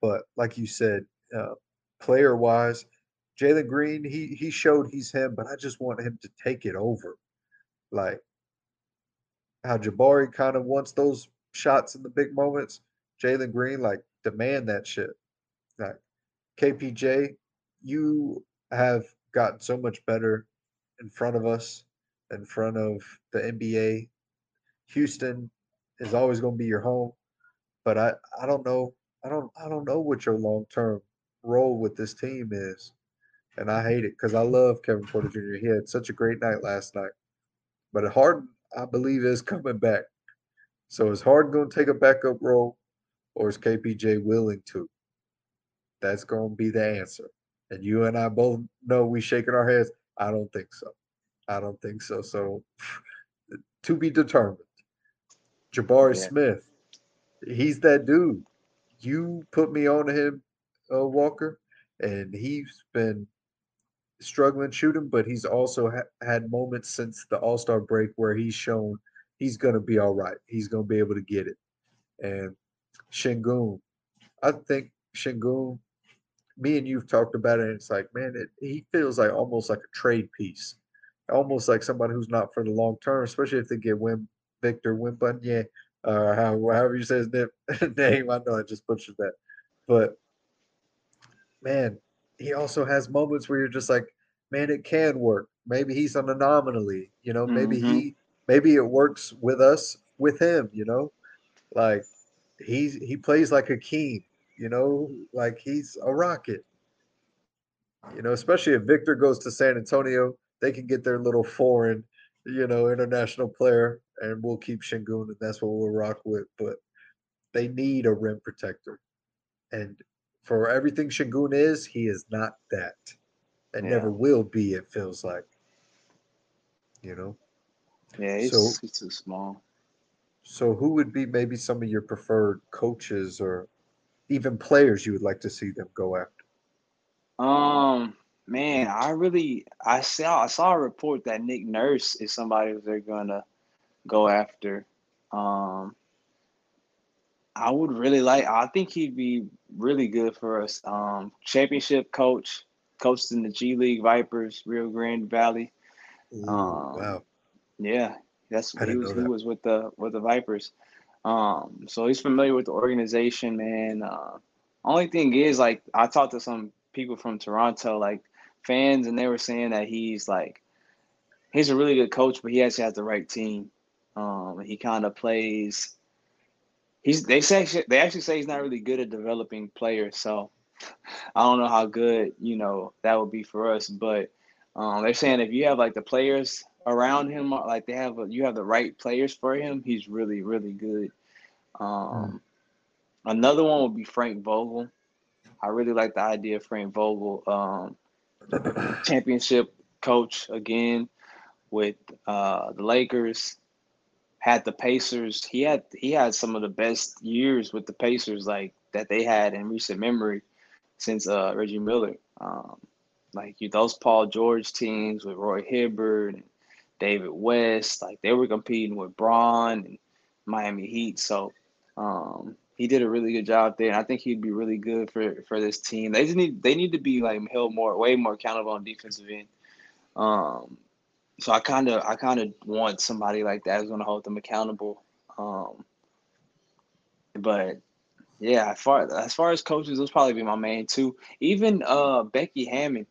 But like you said, uh, player wise, Jalen Green, he he showed he's him, but I just want him to take it over, like how Jabari kind of wants those shots in the big moments. Jalen Green, like demand that shit. Like KPJ, you have gotten so much better in front of us, in front of the NBA. Houston is always going to be your home, but I, I don't know I don't I don't know what your long term role with this team is, and I hate it because I love Kevin Porter Jr. He had such a great night last night, but Harden I believe is coming back. So is Harden going to take a backup role, or is KPJ willing to? That's going to be the answer. And you and I both know we shaking our heads. I don't think so. I don't think so. So [SIGHS] to be determined. Jabari yeah. Smith, he's that dude. You put me on him, uh, Walker, and he's been struggling shooting, but he's also ha- had moments since the All Star break where he's shown he's going to be all right. He's going to be able to get it. And Sengun, I think Sengun me and you've talked about it, and it's like, man, it, he feels like almost like a trade piece, almost like somebody who's not for the long term, especially if they get Wim Victor Wembanyama, uh, how, however you say his name. [LAUGHS] I know I just butchered that, but man, he also has moments where you're just like, man, it can work. Maybe he's an anomaly, you know. Maybe Mhm. he, maybe it works with us, with him, you know. Like he's he plays like a king, you know, like he's a rocket. You know, especially if Victor goes to San Antonio, they can get their little foreign, you know, international player, and we'll keep Sengun, and that's what we'll rock with. But they need a rim protector, and for everything Sengun is, he is not that, and Yeah. never will be. It feels like, you know. Yeah, he's, So- he's too small. So, who would be maybe some of your preferred coaches or even players you would like to see them go after? Um, man, I really I saw I saw a report that Nick Nurse is somebody they're gonna go after. Um, I would really like. I think he'd be really good for us. Um, championship coach, coached in the G League Vipers, Rio Grande Valley. Ooh, Um, wow. Yeah, that's he was know he was with the with the Vipers. Um, so he's familiar with the organization, man. Uh, only thing is, like, I talked to some people from Toronto, like fans, and they were saying that he's like he's a really good coach, but he actually has the right team. Um, he kind of plays. he's they say they actually say he's not really good at developing players. So I don't know how good you know that would be for us. But um, they're saying if you have like the players around him, like they have a, you have the right players for him, he's really really good. Um. Another one would be Frank Vogel. I really like the idea of Frank Vogel, um, championship coach again with uh, the Lakers had the Pacers. He had he had some of the best years with the Pacers like that they had in recent memory since uh, Reggie Miller. Um, like you, those Paul George teams with Roy Hibbert and David West, like they were competing with Bron and Miami Heat. So um, he did a really good job there, and I think he'd be really good for for this team. They just need they need to be like held more, way more accountable on defensive end. Um, so I kind of I kind of want somebody like that who's going to hold them accountable. Um, but yeah, as far as far as coaches, those probably be my main two. Even uh, Becky Hammon.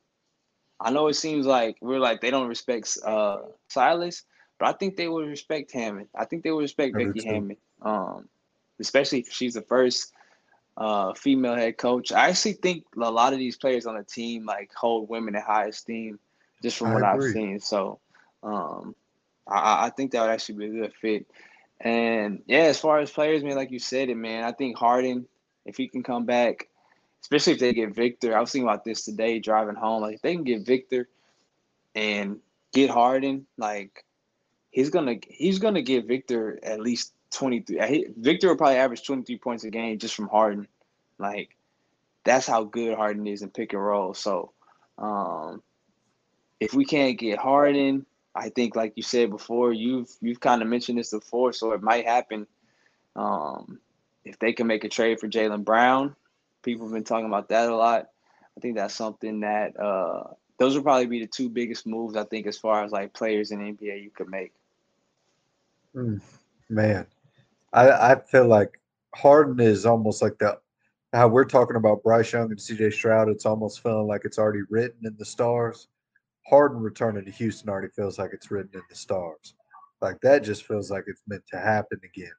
I know it seems like we're like they don't respect uh, Silas, but I think they would respect Hammon. I think they would respect I Becky Hammon. um, especially if she's the first uh, female head coach. I actually think a lot of these players on the team like hold women in high esteem, just from what I've seen. So um, I, I think that would actually be a good fit. And yeah, as far as players, man, like you said it, man, I think Harden, if he can come back, especially if they get Victor. I was thinking about this today driving home. Like if they can get Victor and get Harden, like he's gonna he's gonna get Victor at least twenty three. Victor will probably average twenty three points a game just from Harden. Like that's how good Harden is in pick and roll. So um, if we can't get Harden I think, like you said before, you've you've kind of mentioned this before, so it might happen. Um, if they can make a trade for Jaylen Brown, people have been talking about that a lot. I think that's something that uh, those would probably be the two biggest moves I think as far as like players in NBA you could make. Mm, man, I I feel like Harden is almost like the how we're talking about Bryce Young and CJ Stroud. It's almost feeling like it's already written in the stars. Harden returning to Houston already feels like it's written in the stars. Like that just feels like it's meant to happen again.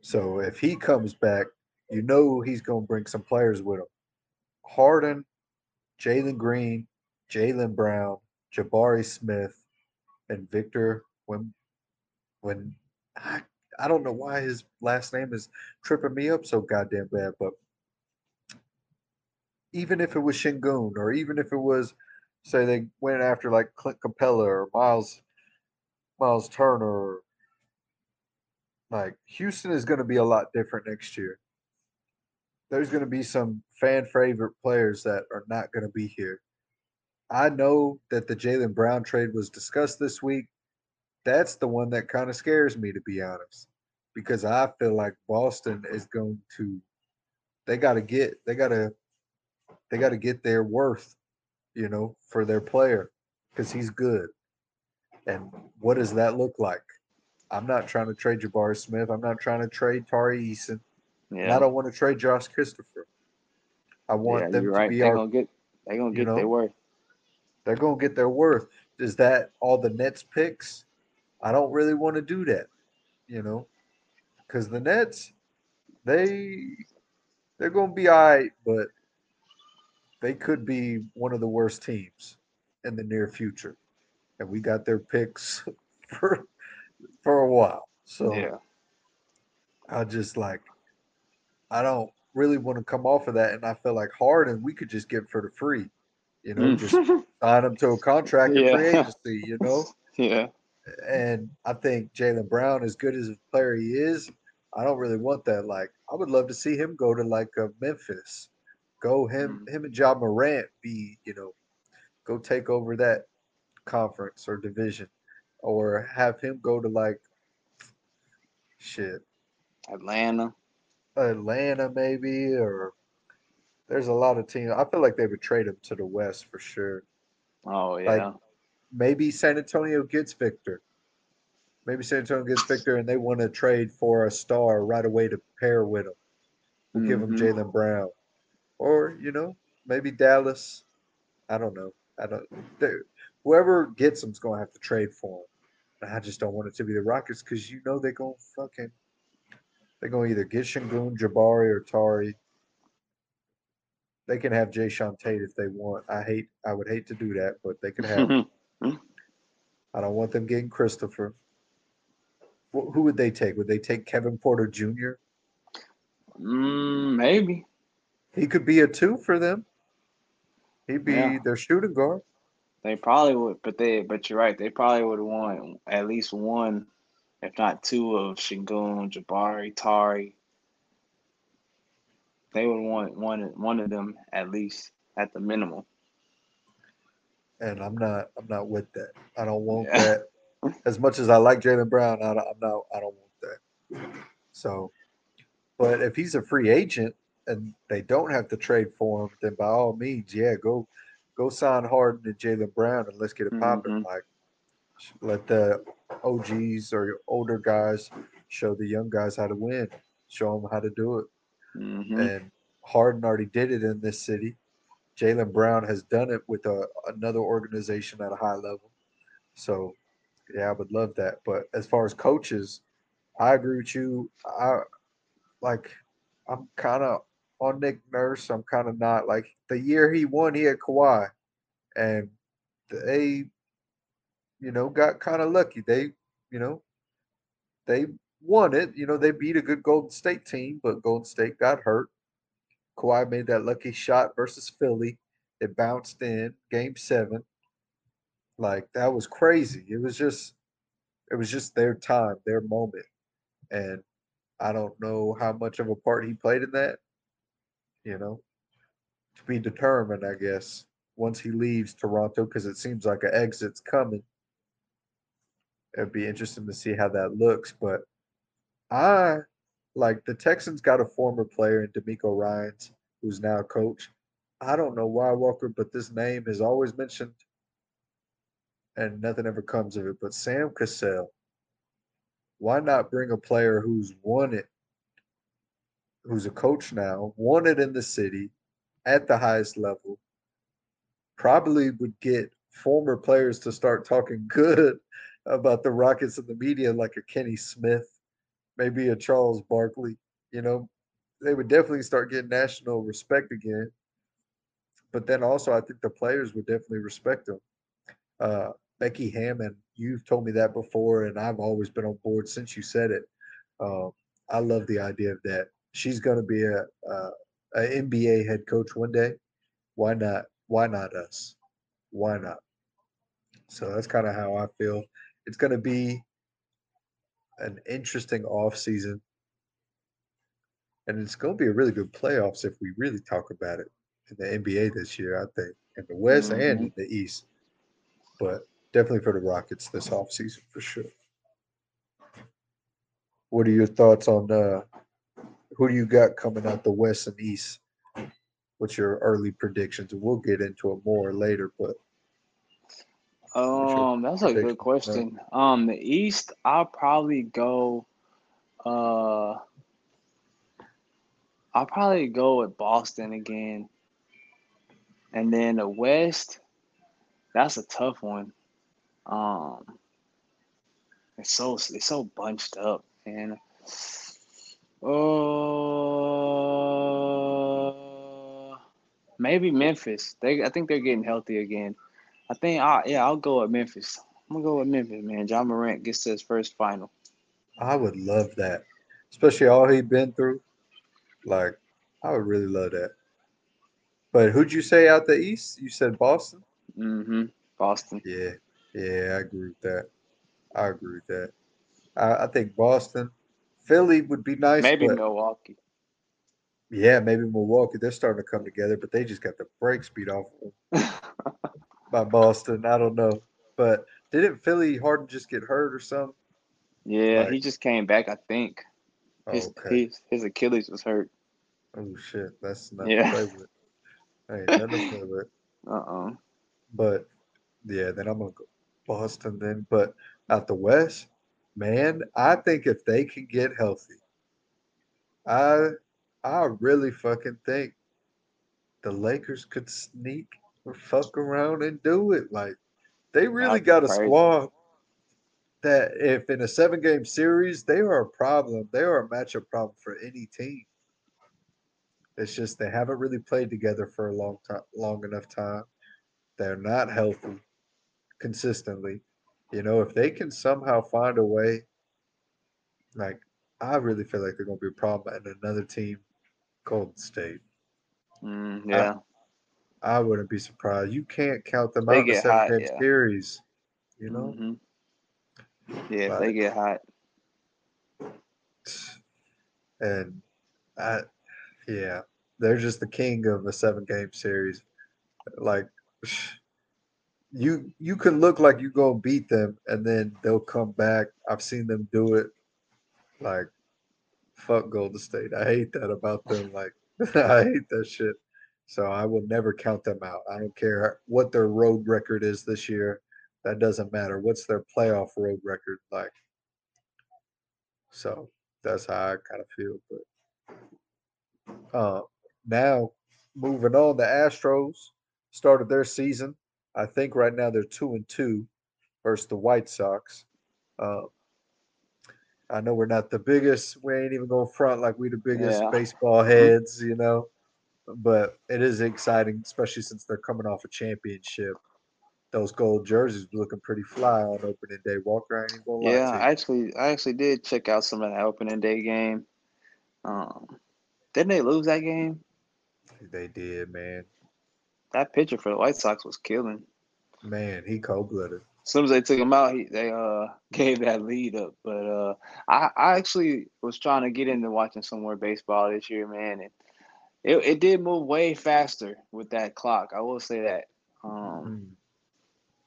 So if he comes back, you know he's going to bring some players with him. Harden, Jalen Green, Jaylen Brown, Jabari Smith, and Victor when when I, I don't know why his last name is tripping me up so goddamn bad, but even if it was Sengun or even if it was say they went after like Clint Capela or Myles Myles Turner. Like Houston is going to be a lot different next year. There's going to be some fan favorite players that are not going to be here. I know that the Jaylen Brown trade was discussed this week. That's the one that kind of scares me, to be honest, because I feel like Boston is going to. They got to get. They got to. They got to get their worth you know, for their player because he's good. And what does that look like? I'm not trying to trade Jabari Smith. I'm not trying to trade Tari Eason. Yeah. I don't want to trade Josh Christopher. I want yeah, them to right. be they're our. Gonna get, they're gonna get know, their worth. They're gonna get their worth. Is that all the Nets picks? I don't really want to do that, you know, because the Nets, they they're gonna be all right, but they could be one of the worst teams in the near future. And we got their picks [LAUGHS] for for a while. So yeah. I just like I don't really want to come off of that. And I feel like Harden we could just get for the free. You know, mm. just [LAUGHS] sign him to a contract in yeah. free agency, you know? [LAUGHS] Yeah. And I think Jaylen Brown, as good as a player he is, I don't really want that. Like, I would love to see him go to like a Memphis Go him mm-hmm. him and Ja Morant be, you know, go take over that conference or division. Or have him go to like shit. Atlanta. Atlanta maybe or there's a lot of teams. I feel like they would trade him to the West for sure. Oh yeah. Like maybe San Antonio gets Victor. Maybe San Antonio gets Victor and they want to trade for a star right away to pair with him. We'll mm-hmm. give him mm-hmm. Brown or you know maybe Dallas. I don't know. I don't. Whoever gets them's gonna have to trade for him. I just don't want it to be the Rockets because you know they're gonna fucking They're going to either get Sengun, Jabari, or Tari. They can have Jae'Sean Tate if they want. I hate. I would hate to do that, but they can have. him. [LAUGHS] I don't want them getting Christopher. Wh- Who would they take? Would they take Kevin Porter Jr.? mm, maybe. He could be a two for them. He'd be Yeah. their shooting guard. They probably would, but they but you're right. They probably would want at least one, if not two, of Sengun, Jabari, Tari. They would want one one of them at least at the minimum. and I'm not. I'm not with that. I don't want Yeah. that. As much as I like Jaylen Brown, I, don't- I'm not. I don't want that. So, but if he's a free agent and they don't have to trade for him, then by all means, yeah, go, go sign Harden and Jaylen Brown and let's get it popping. Mhm. Like, let the OGs or your older guys show the young guys how to win. Show them how to do it. hmm and Harden already did it in this city. Jaylen Brown has done it with a, another organization at a high level. So, yeah, I would love that. But as far as coaches, I agree with you. I like, I'm kind of on Nick Nurse. I'm kind of not like the year he won, he had Kawhi, and they, you know, got kind of lucky. They, you know, they won it. You know, they beat a good Golden State team, but Golden State got hurt. Kawhi made that lucky shot versus Philly. It bounced in game seven. Like that was crazy. It was just it was just their time, their moment. And I don't know how much of a part he played in that. You know, to be determined, I guess, once he leaves Toronto, because it seems like an exit's coming. It'd be interesting to see how that looks. But I like the Texans got a former player in DeMeco Ryans, who's now a coach. I don't know why Walker, but this name is always mentioned, and nothing ever comes of it. But Sam Cassell, why not bring a player who's won it, who's a coach now, wanted in the city, at the highest level, probably would get former players to start talking [LAUGHS] good about the Rockets in the media, like a Kenny Smith maybe a Charles Barkley. You know, they would definitely start getting national respect again. But then also, I think the players would definitely respect them. Uh, Becky Hammon, you've told me that before, and I've always been on board since you said it. Um, I love the idea of that. She's going to be a, a, a NBA head coach one day. Why not? Why not us? Why not? So that's kind of how I feel. It's going to be an interesting off season. And it's going to be a really good playoffs if we really talk about it in the NBA this year, I think, in the West and in the East. But definitely for the Rockets this off season for sure. What are your thoughts on uh, who do you got coming out the West and East? What's your early predictions? We'll get into it more later, but Um, that's a good question. Um, the East, I'll probably go. Uh, I'll probably go with Boston again, and then the West. That's a tough one. Um, it's so it's so bunched up, and uh, maybe Memphis. They, I think they're getting healthy again. I think, I, yeah, I'll go with Memphis. I'm gonna go with Memphis, man. Ja Morant gets to his first final. I would love that, especially all he'd been through. Like, I would really love that. But who'd you say out the East? You said Boston? Mm-hmm. Boston. Yeah, yeah, I agree with that. I agree with that. I, I think Boston, Philly would be nice. Maybe but Milwaukee. yeah, maybe Milwaukee. They're starting to come together, but they just got the brakes beat off [LAUGHS] by Boston. I don't know, but didn't Philly Harden just get hurt or something? yeah, Right. he just came back. I think Oh, his okay. his, his Achilles was hurt. Oh shit, that's not Yeah. with. Hey, play with. Uh uh But yeah, then I'm gonna go Boston then. But out the West, man, I think if they can get healthy, I I really fucking think the Lakers could sneak or fuck around and do it. Like they really That'd got a crazy. squad. that if in a seven game series, they are a problem. They are a matchup problem for any team. It's just they haven't really played together for a long time, long enough time. They're not healthy consistently. You know, if they can somehow find a way, like I really feel like they're going to be a problem in another team, Golden State. Mm, yeah. I, I, wouldn't be surprised. You can't count them they out in a seven game yeah. series. You know. Mm-hmm. Yeah, like, they get hot. And I, yeah, they're just the king of a seven game series. Like you you can look like you gonna beat them and then they'll come back. I've seen them do it. Like fuck Golden State. I hate that about them. [LAUGHS] Like [LAUGHS] I hate that shit. So I will never count them out. I don't care what their road record is this year. That doesn't matter. What's their playoff road record like? So that's how I kind of feel. But uh, now moving on, the Astros started their season. I think right now they're two and two versus the White Sox. Uh, I know we're not the biggest. We ain't even going front like we the biggest yeah. baseball heads, you know. But it is exciting, especially since they're coming off a championship those gold jerseys looking pretty fly on opening day. Walker, I ain't gonna lie Yeah, I actually, I actually did check out some of that opening day game. Um, didn't they lose that game? They did, man. That pitcher for the White Sox was killing. Man, he cold blooded. As soon as they took him out, he, they uh [LAUGHS] gave that lead up. But uh, I, I actually was trying to get into watching some more baseball this year, man, and it, it did move way faster with that clock. I will say that. Um, mm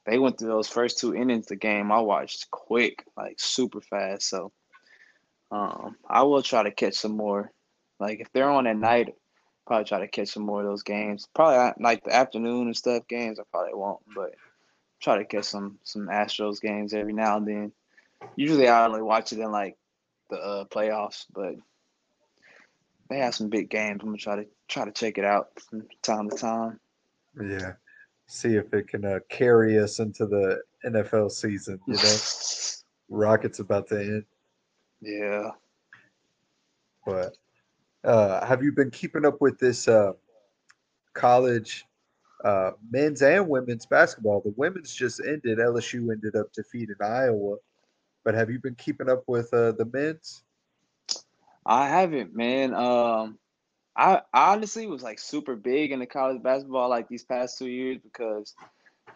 they went through those first two innings the game I watched quick, like super fast. So um, I will try to catch some more. Like if they're on at night, probably try to catch some more of those games. Probably like the afternoon and stuff games. I probably won't, but try to catch some some Astros games every now and then. Usually I only watch it in like the uh, playoffs, but they have some big games. I'm gonna try to try to check it out from time to time. Yeah see if it can uh, carry us into the NFL season. You know, [LAUGHS] Rockets about to end. Yeah. But uh, have you been keeping up with this uh, college uh, men's and women's basketball? The women's just ended. LSU ended up defeating Iowa. But have you been keeping up with uh, the men's? I haven't, man. Um, I, honestly was like super big into college basketball like these past two years because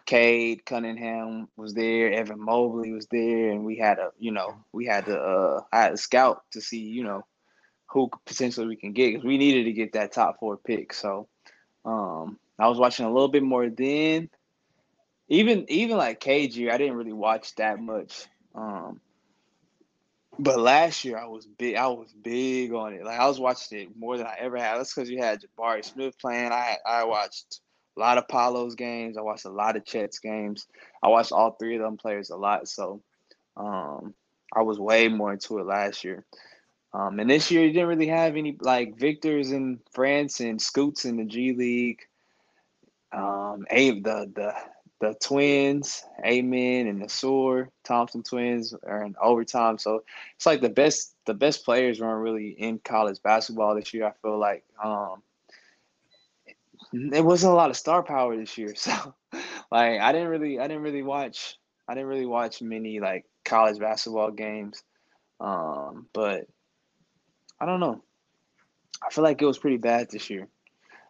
Cade Cunningham was there, Evan Mobley was there, and we had a you know we had to uh I had a scout to see you know who potentially we can get because we needed to get that top four pick. So um I was watching a little bit more then. Even even like KG, I didn't really watch that much. Um, but last year I was big. I was big on it. Like I was watching it more than I ever had. That's because you had Jabari Smith playing. I I watched a lot of Paolo's games. I watched a lot of Chet's games. I watched all three of them players a lot. So um, I was way more into it last year. Um, and this year you didn't really have any like Victors in France and Scoots in the G League. Um, Abe the the the twins, Amen and the Sore Thompson twins are in overtime. So it's like the best the best players weren't really in college basketball this year. I feel like um there wasn't a lot of star power this year. [LAUGHS] So like I didn't really I didn't really watch I didn't really watch many like college basketball games. Um, but I don't know. I feel like it was pretty bad this year.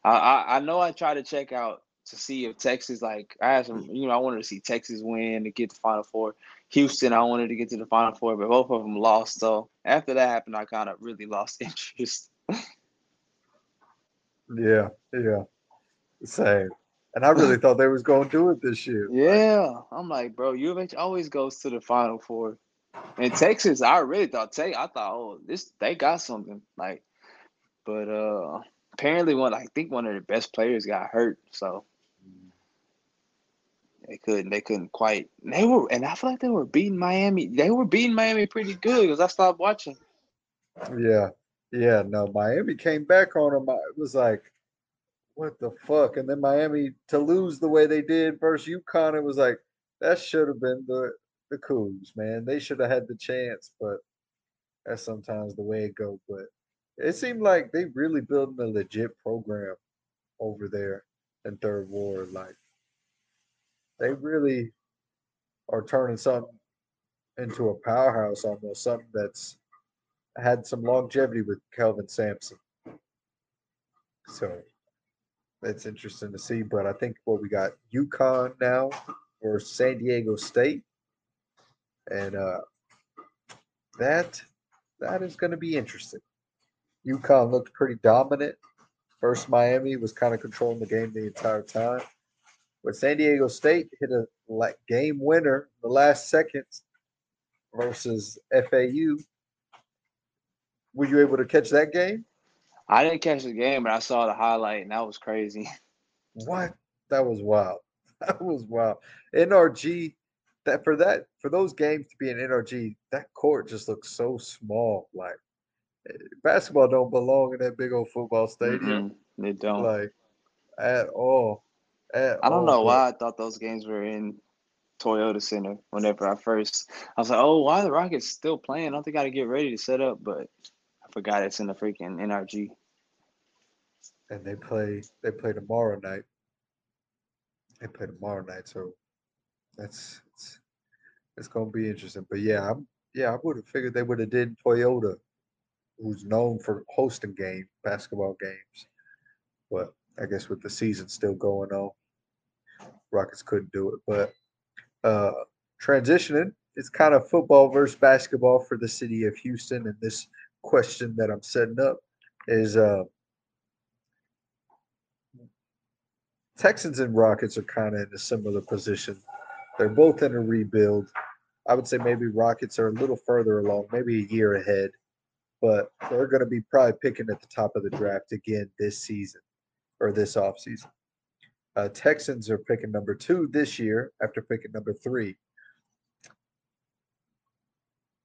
I, I, I know I tried to check out to see if Texas, like, I had some, you know, I wanted to see Texas win to get the Final Four. Houston, I wanted to get to the Final Four, but both of them lost. So after that happened, I kind of really lost [LAUGHS] interest. yeah, yeah, same. And I really [LAUGHS] thought they was going to do it this year. Yeah, I'm like, bro, U of H always goes to the Final Four. And Texas, I really thought, take, I thought, oh, this they got something like, but uh apparently one, I think one of the best players got hurt, so they couldn't. They couldn't quite. They were, and I feel like they were beating Miami. They were beating Miami pretty good because I stopped watching. Yeah, yeah. No, Miami came back on them. It was like, what the fuck? And then Miami to lose the way they did versus UConn. It was like that should have been the the Cougs, man. They should have had the chance, but that's sometimes the way it goes. But it seemed like they really building a legit program over there in Third Ward. Like they really are turning something into a powerhouse almost, something that's had some longevity with Kelvin Sampson. So that's interesting to see. But I think what we got UConn now or San Diego State. And uh that that is going to be interesting. UConn looked pretty dominant. First Miami was kind of controlling the game the entire time. But San Diego State hit a like game winner in the last seconds versus FAU. Were you able to catch that game? I didn't catch the game, but I saw the highlight, and that was crazy. What? That was wild. [LAUGHS] That was wild. NRG, that for that for those games to be an NRG, that court just looks so small. Like eh, basketball don't belong in that big old football stadium. Mhm, They don't. Like at all. At I don't all, know why I thought those games were in Toyota Center. Whenever I first, I was like, "Oh, why are the Rockets still playing? I don't they got to get ready to set up?" But I forgot it's in the freaking NRG. and they play they play tomorrow night. They play tomorrow night, so that's it's, it's gonna be interesting. But yeah, I'm yeah, I would have figured they would have did Toyota, who's known for hosting game basketball games. But I guess with the season still going on, Rockets couldn't do it. But uh transitioning, it's kind of football versus basketball for the city of Houston. And this question that I'm setting up is uh Texans and Rockets are kind of in a similar position. They're both in a rebuild. I would say maybe Rockets are a little further along, maybe a year ahead, but they're going to be probably picking at the top of the draft again this season or this offseason. Uh, Texans are picking number two this year after picking number three.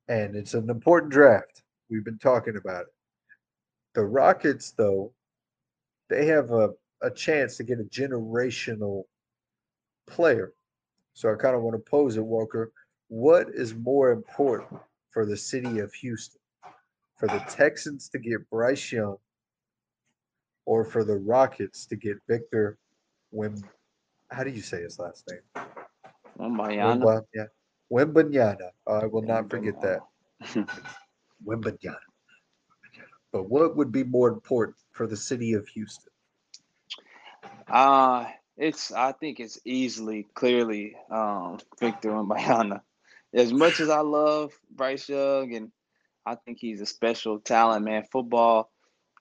And it's an important draft. We've been talking about it. The Rockets, though, they have a a chance to get a generational player. So I kind of want to pose it, Walker. What is more important for the city of Houston? For the Texans to get Bryce Young or for the Rockets to get Victor Wim how do you say his last name? Wembanyama. Wembanyama. I will not forget that. [LAUGHS] Wembanyama. But what would be more important for the city of Houston? Uh it's I think it's easily, clearly, um, Victor Wembanyama. As much as I love Bryce Young and I think he's a special talent, man, football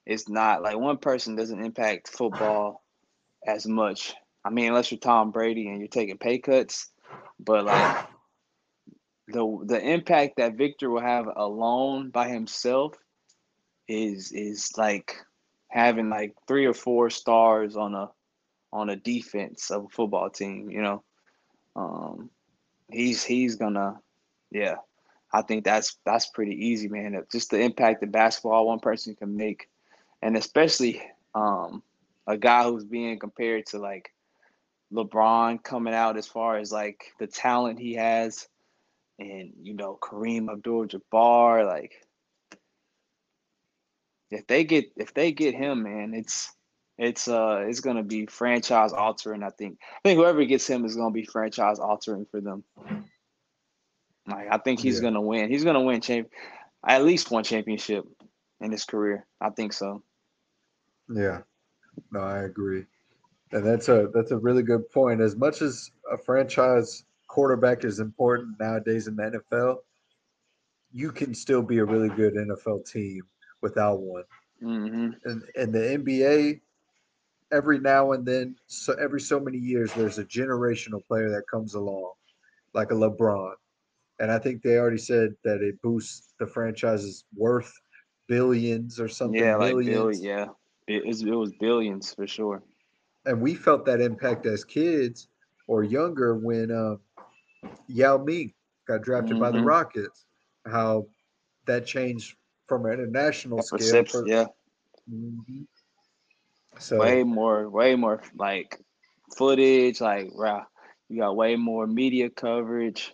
is not like one person doesn't impact football as much. I mean, unless you're Tom Brady and you're taking pay cuts, but like the the impact that Victor will have alone by himself is is like having like three or four stars on a on a defense of a football team, you know. Um he's he's gonna yeah. I think that's that's pretty easy, man. Just the impact that basketball one person can make. And especially um a guy who's being compared to like LeBron coming out as far as like the talent he has and you know Kareem Abdul-Jabbar like if they get if they get him man it's it's uh it's gonna be franchise altering I think. I think whoever gets him is gonna be franchise altering for them. Like I think he's Yeah. gonna win. He's gonna win champ at least one championship in his career. I think so. Yeah, no, I agree, and that's a that's a really good point. As much as a franchise quarterback is important nowadays in the NFL, you can still be a really good NFL team without one. hmm And in the NBA, every now and then, so every so many years, there's a generational player that comes along, like a LeBron, and I think they already said that it boosts the franchise's worth billions or something. yeah like millions. Bill yeah it, it was billions for sure and we felt that impact as kids or younger when um, Yao Ming got drafted by the Mhm. Rockets. How that changed from an international scale. Perception, yeah Mhm. So way more, way more like footage. Like, wow, you got way more media coverage.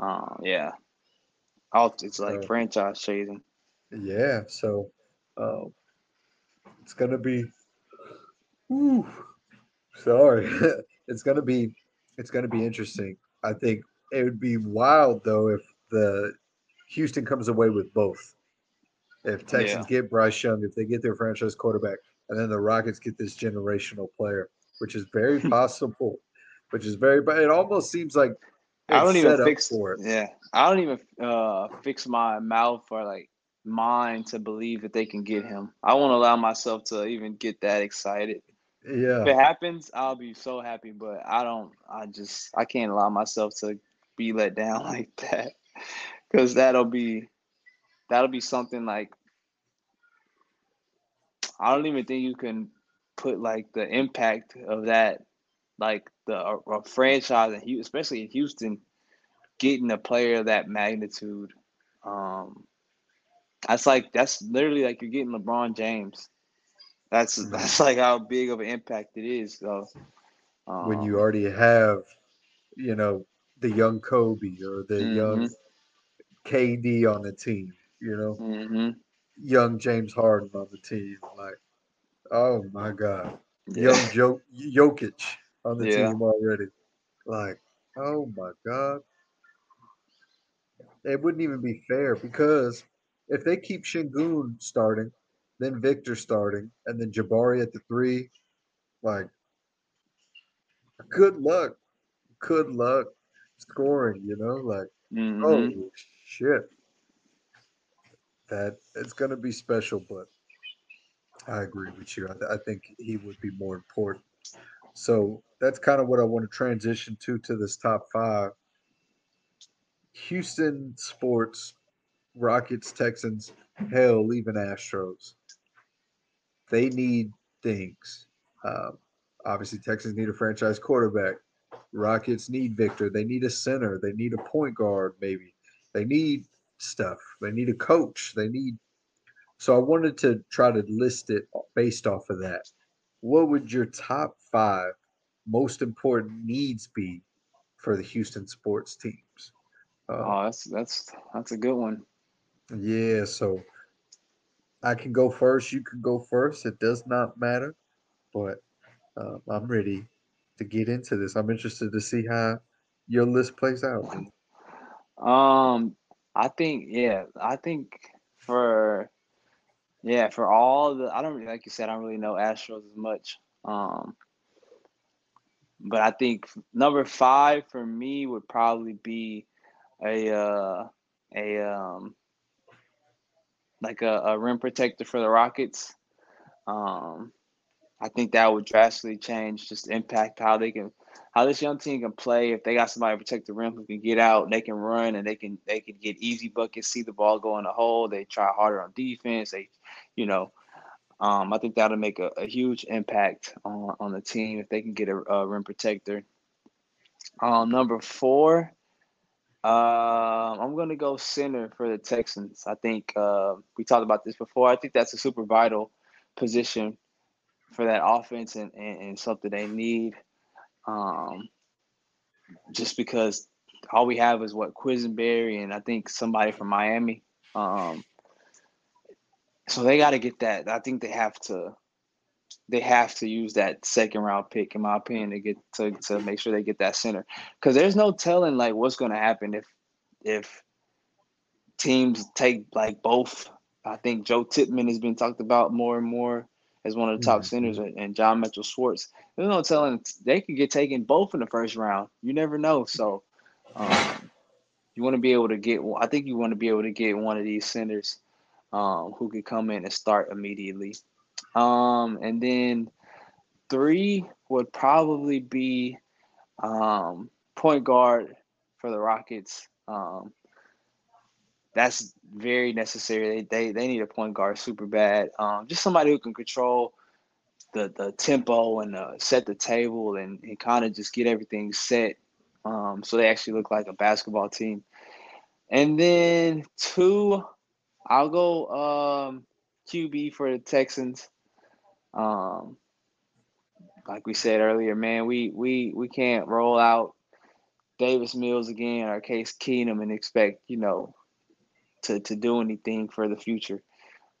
Um, yeah, all it's like So- franchise chasing. Yeah, so um, it's gonna be. Whew, sorry, [LAUGHS] it's gonna be it's gonna be interesting. I think it would be wild though if the Houston comes away with both. If Texans get Bryce Young, if they get their franchise quarterback, and then the Rockets get this generational player, which is very [LAUGHS] possible. Which is very, but it almost seems like I don't even set fix for it. Yeah, I don't even uh fix my mouth or like mind to believe that they can get him. I won't allow myself to even get that excited. Yeah, If it happens, I'll be so happy. But I don't. I just I can't allow myself to be let down [LAUGHS] like that because that'll be that'll be something like I don't even think you can put like the impact of that like the a, a franchise and especially in Houston getting a player of that magnitude. Um, that's like that's literally like you're getting LeBron James. That's Mhm. that's like how big of an impact it is. So when um, you already have, you know, the young Kobe or the young KD on the team, you know, mhm. Young James Harden on the team. Like, oh my God. Yeah. Young jo- Jokic on the Yeah. team already. Like, oh my God. It wouldn't even be fair because if they keep Sengun starting, then Victor starting, and then Jabari at the three, like, good luck. Good luck scoring, you know? Like, Mhm. oh shit. That it's going to be special, but I agree with you. I, I think he would be more important. So that's kind of what I want to transition to to this top five. Houston sports, Rockets, Texans, hell, even Astros. They need things. Um, obviously, Texans need a franchise quarterback. Rockets need Victor. They need a center. They need a point guard, maybe. They need stuff. They need a coach. They need. So I wanted to try to list it based off of that. What would your top five most important needs be for the Houston sports teams? Uh, Oh, that's that's that's a good one. yeah, so I can go first. You can go first. It does not matter, but uh, I'm ready to get into this. I'm interested to see how your list plays out. Um, I think yeah, I think for yeah for all the I don't like you said I don't really know Astros as much. Um, but I think number five for me would probably be a uh, a um like a, a rim protector for the Rockets. Um, I think that would drastically change, just impact how they can, how this young team can play. If they got somebody to protect the rim who can get out, they can run and they can they can get easy buckets, see the ball go in the hole. They try harder on defense. They, you know, um, I think that'll make a, a huge impact on on the team if they can get a, a rim protector. Um, number four, um, I'm gonna go center for the Texans. I think uh, we talked about this before. I think that's a super vital position for that offense and, and, and something they need. Um, just because all we have is what Quessenberry and I think somebody from Miami. Um, so they got to get that. I think they have to. They have to use that second round pick, in my opinion, to get to, to make sure they get that center. Because there's no telling like what's going to happen if if teams take like both. I think Joe Tippmann has been talked about more and more as one of the top Mhm. centers, and and John Mitchell Schwartz. There's no telling they could get taken both in the first round. You never know. So um, you want to be able to get. I think you want to be able to get one of these centers um, who could come in and start immediately. Um, and then three would probably be um, point guard for the Rockets. Um, that's very necessary. They, they they need a point guard super bad. Um, just somebody who can control the the tempo and uh, set the table and, and kind of just get everything set. Um, so they actually look like a basketball team. And then two, I'll go um, QB for the Texans. Um, like we said earlier, man, we we we can't roll out Davis Mills again or Case Keenum and expect you know to to do anything for the future.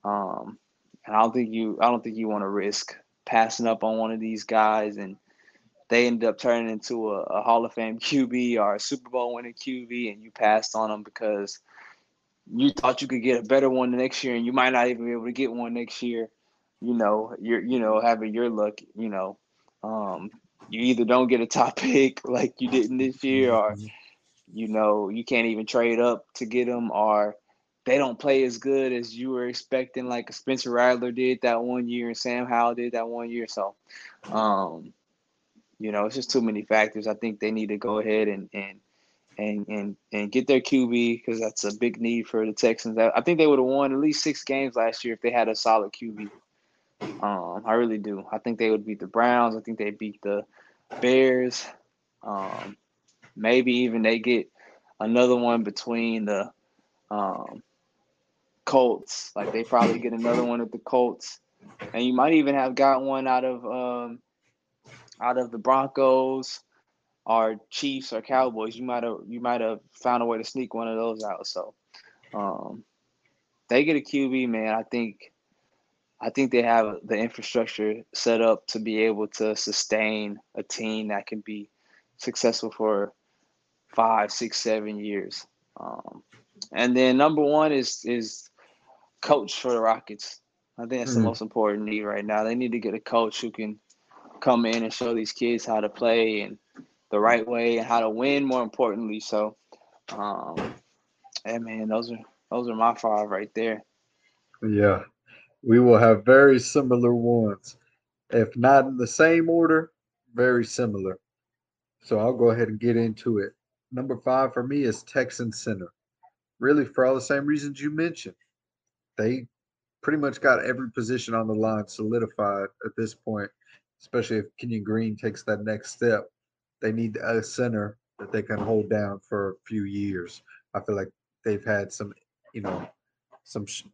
Um, and I don't think you I don't think you want to risk passing up on one of these guys and they end up turning into a, a Hall of Fame [LAUGHS] QB or a Super Bowl winning QB and you passed on them because you thought you could get a better one the next year and you might not even be able to get one next year. You know, you're you know having your luck. You know, um, you either don't get a top [LAUGHS] pick like you didn't this year, or Mhm. you know you can't even trade up to get them, or they don't play as good as you were expecting, like Spencer Rattler did that one year and Sam Howell did that one year. So, um, you know, it's just too many factors. I think they need to go ahead and and and and, and get their QB because that's a big need for the Texans. I, think they would have won at least six games last year if they had a solid QB. Um, I really do. I think they would beat the Browns. I think they beat the Bears. Um, maybe even they get another one between the um, Colts. Like they probably get another one at the Colts, and you might even have got one out of um, out of the Broncos or Chiefs or Cowboys. You might have you might have found a way to sneak one of those out. So um, they get a QB, man. I think I think they have the infrastructure set up to be able to sustain a team that can be successful for five, six, seven years. Um, and then number one is is coach for the Rockets. I think that's the Mhm. most important need right now. They need to get a coach who can come in and show these kids how to play and the right way and how to win. More importantly, so um, hey man, those are those are my five right there. Yeah, we will have very similar ones. If not in the same order, very similar. So I'll go ahead and get into it. Number five for me is Texan Center. Really, for all the same reasons you mentioned. They pretty much got every position on the line solidified at this point, especially if Kenyon Green takes that next step. They need a center that they can hold down for a few years. I feel like they've had some, you know, some sh-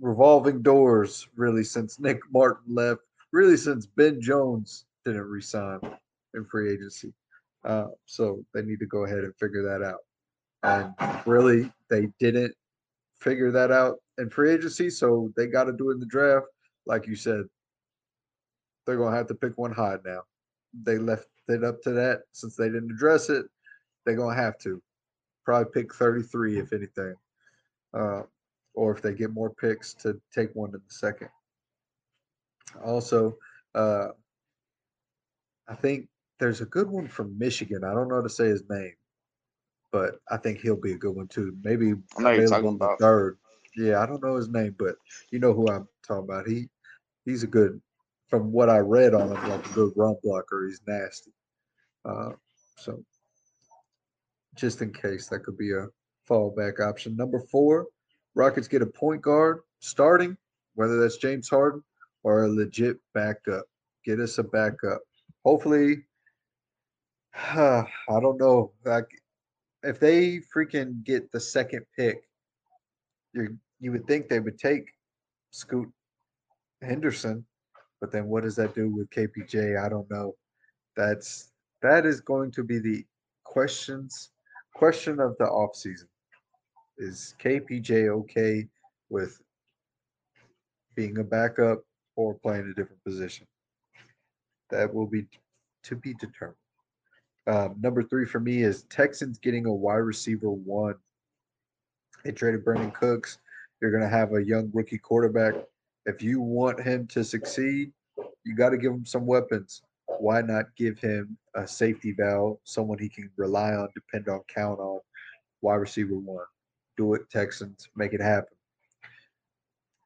revolving doors really since Nick Martin left, really since Ben Jones didn't resign in free agency. Uh, so they need to go ahead and figure that out. And really, they didn't figure that out in free agency, so they got to do it in the draft. Like you said, they're going to have to pick one high now. They left it up to that since they didn't address it. They're going to have to probably pick 33 if anything. Uh, or if they get more picks to take one in the second. Also, uh, I think there's a good one from Michigan. I don't know how to say his name, but I think he'll be a good one too. Maybe I know you're available talking in the about. third. Yeah, I don't know his name, but you know who I'm talking about. He he's a good, from what I read on him, like a good run blocker. He's nasty. Uh, so just in case that could be a fallback option. Number four, Rockets get a point guard starting, whether that's James Harden or a legit backup. Get us a backup. Hopefully, uh, [SIGHS] I don't know. Like, if they freaking get the second pick, you you would think they would take Scoot Henderson, but then what does that do with KPJ? I don't know. That's that is going to be the questions question of the offseason. Is KPJ okay with being a backup or playing a different position? That will be to be determined. Um, number three for me is Texans getting a wide receiver one. They traded Brandin Cooks. You're going to have a young rookie quarterback. If you want him to succeed, you got to give him some weapons. Why not give him a safety valve, someone he can rely on, depend on, count on? Wide receiver one. Do it, Texans. Make it happen.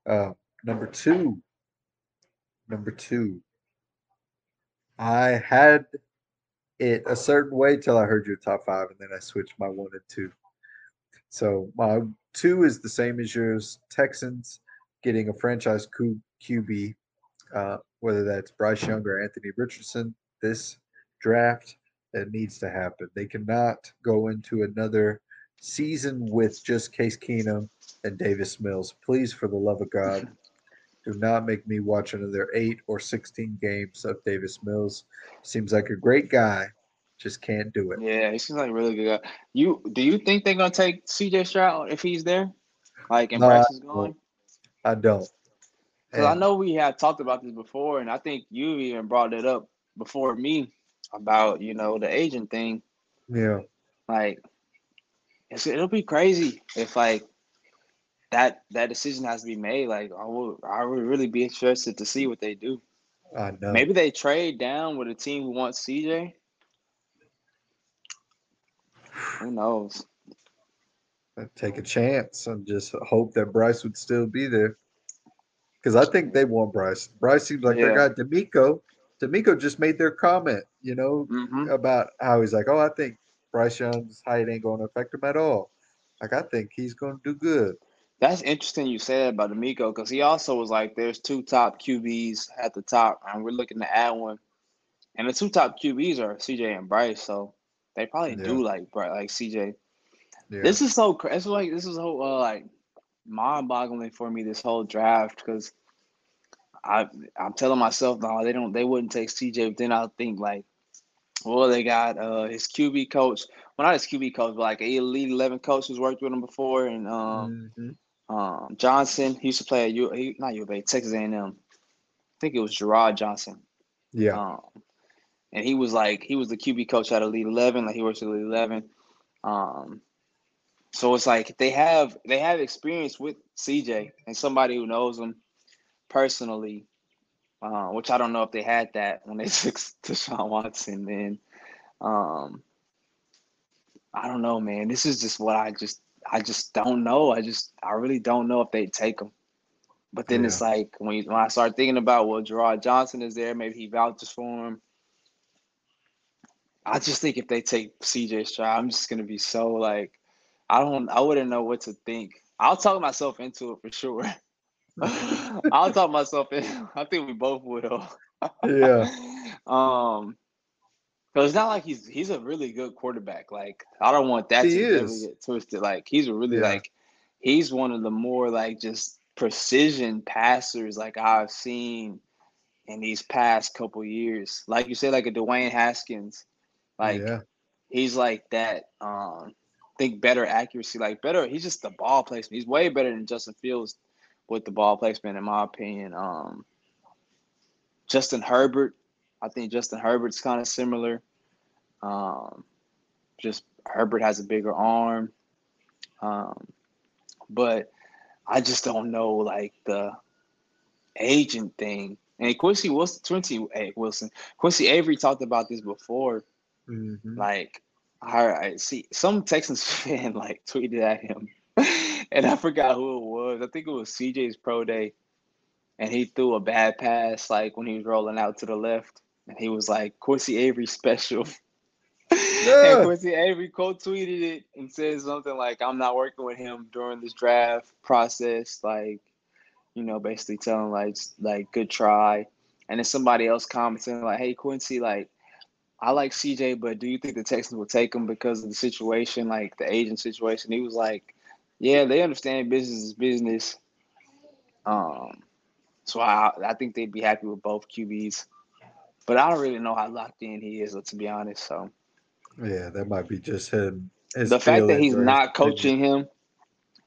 Uh, number two. Number two. I had it a certain way till I heard your top five, and then I switched my one and two. So my two is the same as yours. Texans getting a franchise Q- QB, uh, whether that's Bryce Young or Anthony Richardson. This draft that needs to happen. They cannot go into another season with just Case Keenum and Davis Mills. Please, for the love of God, do not make me watch another eight or 16 games of Davis Mills. Seems like a great guy, Just can't do it. Yeah, he seems like a really good guy. You do you think they're gonna take CJ Stroud if he's there? Like and No, is gone? I don't. Because I know we had talked about this before, and I think you even brought it up before me about you know the agent thing. Yeah. Like, it'll be crazy if like that that decision has to be made. Like, I would I would really be interested to see what they do. I know. Maybe they trade down with a team who wants CJ. Who knows? I'd take a chance and just hope that Bryce would still be there. Because I think they want Bryce. Bryce seems like their Yeah. guy. DeMeco, DeMeco just made their comment, you know, hmm about how he's like, oh, I think Bryce Young's height ain't going to affect him at all. Like, I think he's going to do good. That's interesting you said about DeMeco because he also was like, there's two top QBs at the top, and we're looking to add one. And the two top QBs are CJ and Bryce, so they probably Yeah. do like Bry- like CJ. Yeah. This is so cra- it's like this is so uh, like mind-boggling for me this whole draft because I I'm telling myself no they don't they wouldn't take CJ but then I think like well they got uh his QB coach well not his QB coach but like a elite eleven coach who's worked with him before and um Mhm. um Johnson he used to play at U not U of A Texas A and M I think it was Jerrod Johnson Yeah. um, and he was like he was the QB coach at Elite Eleven, like he works at Elite Eleven. Um, so it's like they have they have experience with CJ and somebody who knows him personally, uh, which I don't know if they had that when they [LAUGHS] took Deshaun Watson. Then um, I don't know, man. This is just what I just I just don't know. I just I really don't know if they take him. But then it's like when you, when I start thinking about well, Jerrod Johnson is there, maybe he vouches for him. I just think if they take CJ Stroud, I'm just gonna be so like, I don't, I wouldn't know what to think. I'll talk myself into it for sure. [LAUGHS] I'll talk myself in. [LAUGHS] I think we both will. Yeah. [LAUGHS] Um, because it's not like he's he's a really good quarterback. Like I don't want that He to is. get twisted. Like he's a really Yeah. like he's one of the more like just precision passers like I've seen in these past couple years. Like you say, like a Dwayne Haskins. Like yeah. he's like that. Um, think better accuracy, like better. He's just the ball placement. He's way better than Justin Fields with the ball placement, in my opinion. Um, Justin Herbert, I think Justin Herbert's kind of similar. Um, just Herbert has a bigger arm, um, but I just don't know like the agent thing. And Quincy Wilson, Quincy Wilson, Quincy Avery talked about this before. Mhm. Like, I, I see some Texans [LAUGHS] fan like tweeted at him, [LAUGHS] and I forgot who it was. I think it was CJ's pro day, and he threw a bad pass like when he was rolling out to the left, and he was like Quincy Avery special. [LAUGHS] Yeah. and Quincy Avery quote tweeted it and said something like, "I'm not working with him during this draft process." Like, you know, basically telling like like good try. And then somebody else commenting like, "Hey Quincy, like." I like CJ, but do you think the Texans will take him because of the situation, like the agent situation? He was like, "Yeah, they understand business is business." Um, so I I think they'd be happy with both QBs, but I don't really know how locked in he is, to be honest. So Yeah, that might be just him. the fact that he's not coaching him,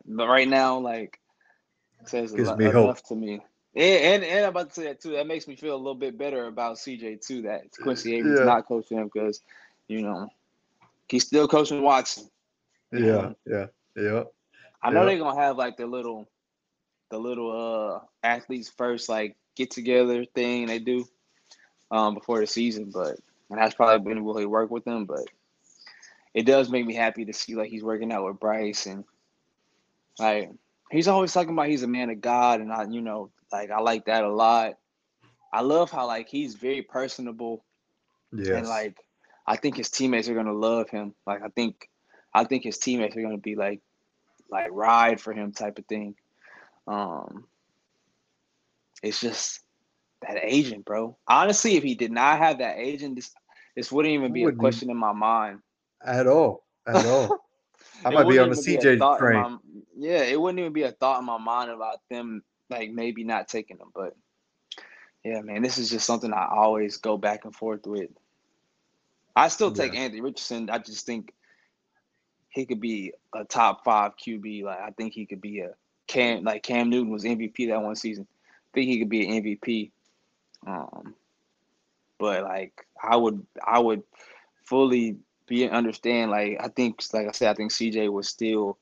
but right now, like, says Gives a me enough hope. to me. And, and and I'm about to say that too. That makes me feel a little bit better about CJ too. That Quincy Avery's Yeah. not coaching him because, you know, he's still coaching Watson. Yeah, yeah, yeah. I know Yeah. they're gonna have like the little, the little uh athletes first like get together thing they do, um before the season. But and that's probably been he work with them. But it does make me happy to see like he's working out with Bryce and like he's always talking about he's a man of God and I you know like I like that a lot. I love how like he's very personable Yeah. and like I think his teammates are gonna love him. Like I think I think his teammates are gonna be like like ride for him type of thing. Um it's just that agent, bro. Honestly, if he did not have that agent, this this wouldn't even be a Wouldn't. question in my mind. at all. At all. [LAUGHS] I might be on the a CJ train. Yeah, it wouldn't even be a thought in my mind about them like maybe not taking them. But yeah, man, this is just something I always go back and forth with. I still take Yeah. Anthony Richardson. I just think he could be a top five QB. Like I think he could be a Cam like Cam Newton was MVP that one season. I think he could be an MVP. Um, but like I would I would fully be understand like I think like I said I think CJ was still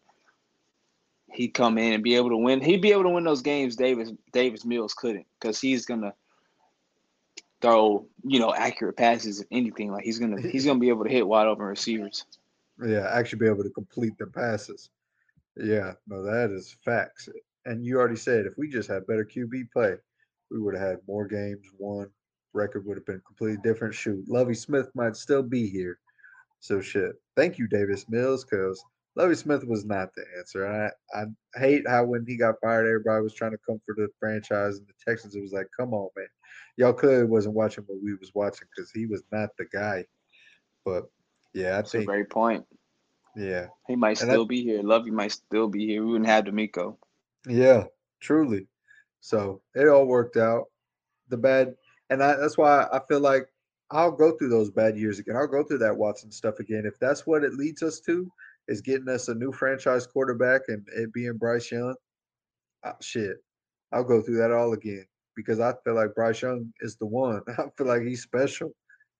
he come in and be able to win. He'd be able to win those games Davis Davis Mills couldn't because he's gonna throw you know accurate passes if anything like he's gonna he's gonna be able to hit wide open receivers. Yeah, actually be able to complete the passes. Yeah, no, that is facts. And you already said if we just had better QB play, we would have had more games won. Record would have been completely different. Shoot, Lovie Smith might still be here. So shit. Thank you, Davis Mills, because Lovie Smith was not the answer. And I, I hate how when he got fired, everybody was trying to come for the franchise and the Texans. It was like, come on, man. Y'all clearly wasn't watching what we was watching because he was not the guy. But yeah, I That's a think great point. yeah. He might And still be here. Lovie might still be here. We wouldn't have DeMeco. Yeah, truly. So it all worked out. The bad, and I, that's why I feel like I'll go through those bad years again. I'll go through that Watson stuff again. If that's what it leads us to, is getting us a new franchise quarterback and it being Bryce Young, uh, shit, I'll go through that all again because I feel like Bryce Young is the one. [LAUGHS] I feel like he's special.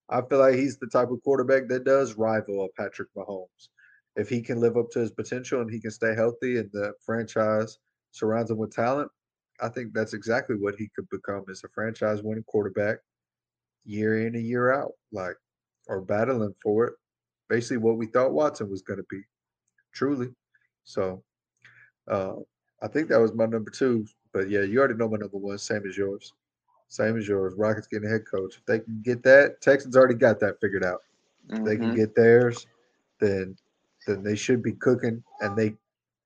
I feel like he's the type of quarterback that does rival a Patrick Mahomes. If he can live up to his potential and he can stay healthy and the franchise surrounds him with talent, I think that's exactly what he could become as a franchise winning quarterback year in and year out, like or battling for it. Basically what we thought Watson was gonna be. Truly. So uh I think that was my number two. But yeah, you already know my number one, same as yours. Same as yours. Rockets getting a head coach. If they can get that, Texans already got that figured out. If they can Mhm. get theirs, then then they should be cooking. And they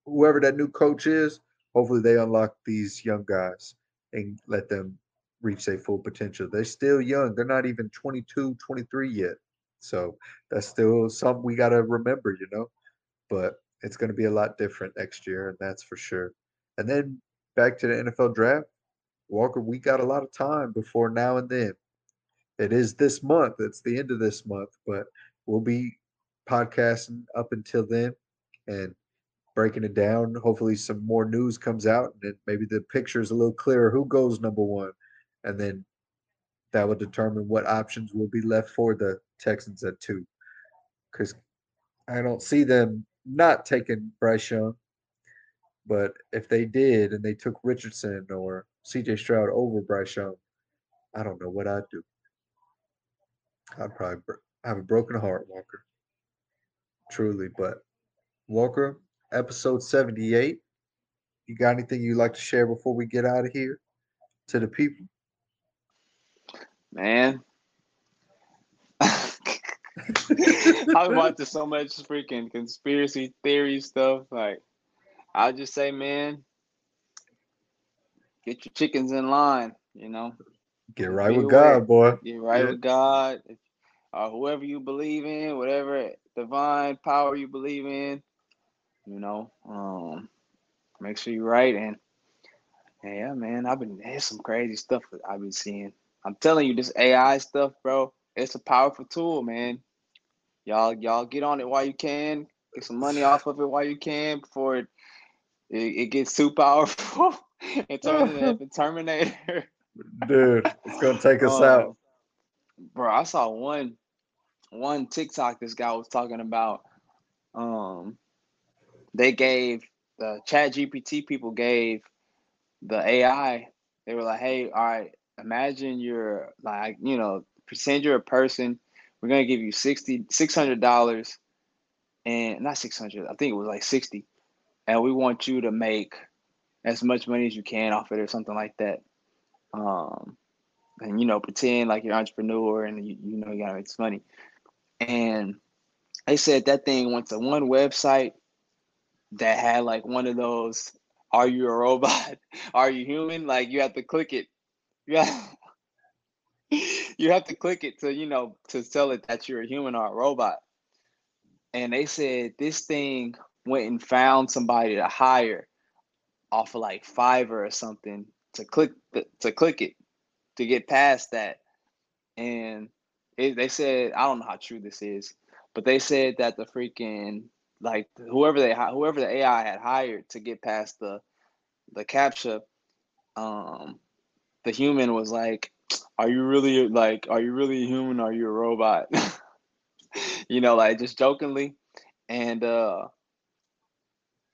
whoever that new coach is, hopefully they unlock these young guys and let them reach their full potential. They're still young. They're not even 22, 23 yet. So that's still something we got to remember, you know. But it's going to be a lot different next year, and that's for sure. And then back to the NFL draft, Walker, we got a lot of time before now and then. It is this month. It's the end of this month, but we'll be podcasting up until then and breaking it down. Hopefully, some more news comes out, and maybe the picture is a little clearer. Who goes number one, and then that will determine what options will be left for the Texans at two. Because I don't see them not taking Bryce Young, but if they did and they took Richardson or C.J. Stroud over Bryce Young, I don't know what I'd do. I'd probably have a broken heart, Walker. Truly, but Walker, episode 78. You got anything you'd like to share before we get out of here to the people? Man. [LAUGHS] [LAUGHS] I've watching so much freaking conspiracy theory stuff. Like, I'll just say, man, get your chickens in line, you know? Get right Be with aware. God, boy. Get right Yeah. with God, or whoever you believe in, whatever divine power you believe in. You know, um, make sure you're right. And, yeah, man, I've been there's some crazy stuff I've been seeing. I'm telling you, this AI stuff, bro, it's a powerful tool, man. Y'all, y'all get on it while you can. Get some money off of it while you can before it it, it gets too powerful [LAUGHS] and turns into the [LAUGHS] Terminator. Dude, it's gonna take us Um, out. Bro, I saw one one TikTok this guy was talking about. Um they gave the chat GPT people gave the AI, they were like, hey, all right, imagine you're like, you know, pretend you're a person. We're gonna give you 60 $600 and not 600 I think it was like 60 and we want you to make as much money as you can off it or something like that. Um and you know pretend like you're an entrepreneur and you, you know you gotta make this money. And they said that thing went to one website that had like one of those are you a robot? [LAUGHS] Are you human? Like you have to click it. [LAUGHS] Yeah you have to click it to you know to tell it that you're a human or a robot. And they said this thing went and found somebody to hire off of like Fiverr or something to click the, to click it to get past that. And it, they said I don't know how true this is, but they said that the freaking like whoever they whoever the AI had hired to get past the the captcha, um, the human was like, "Are you really like? Are you really human? Are you a robot?" [LAUGHS] you know, like just jokingly, and uh,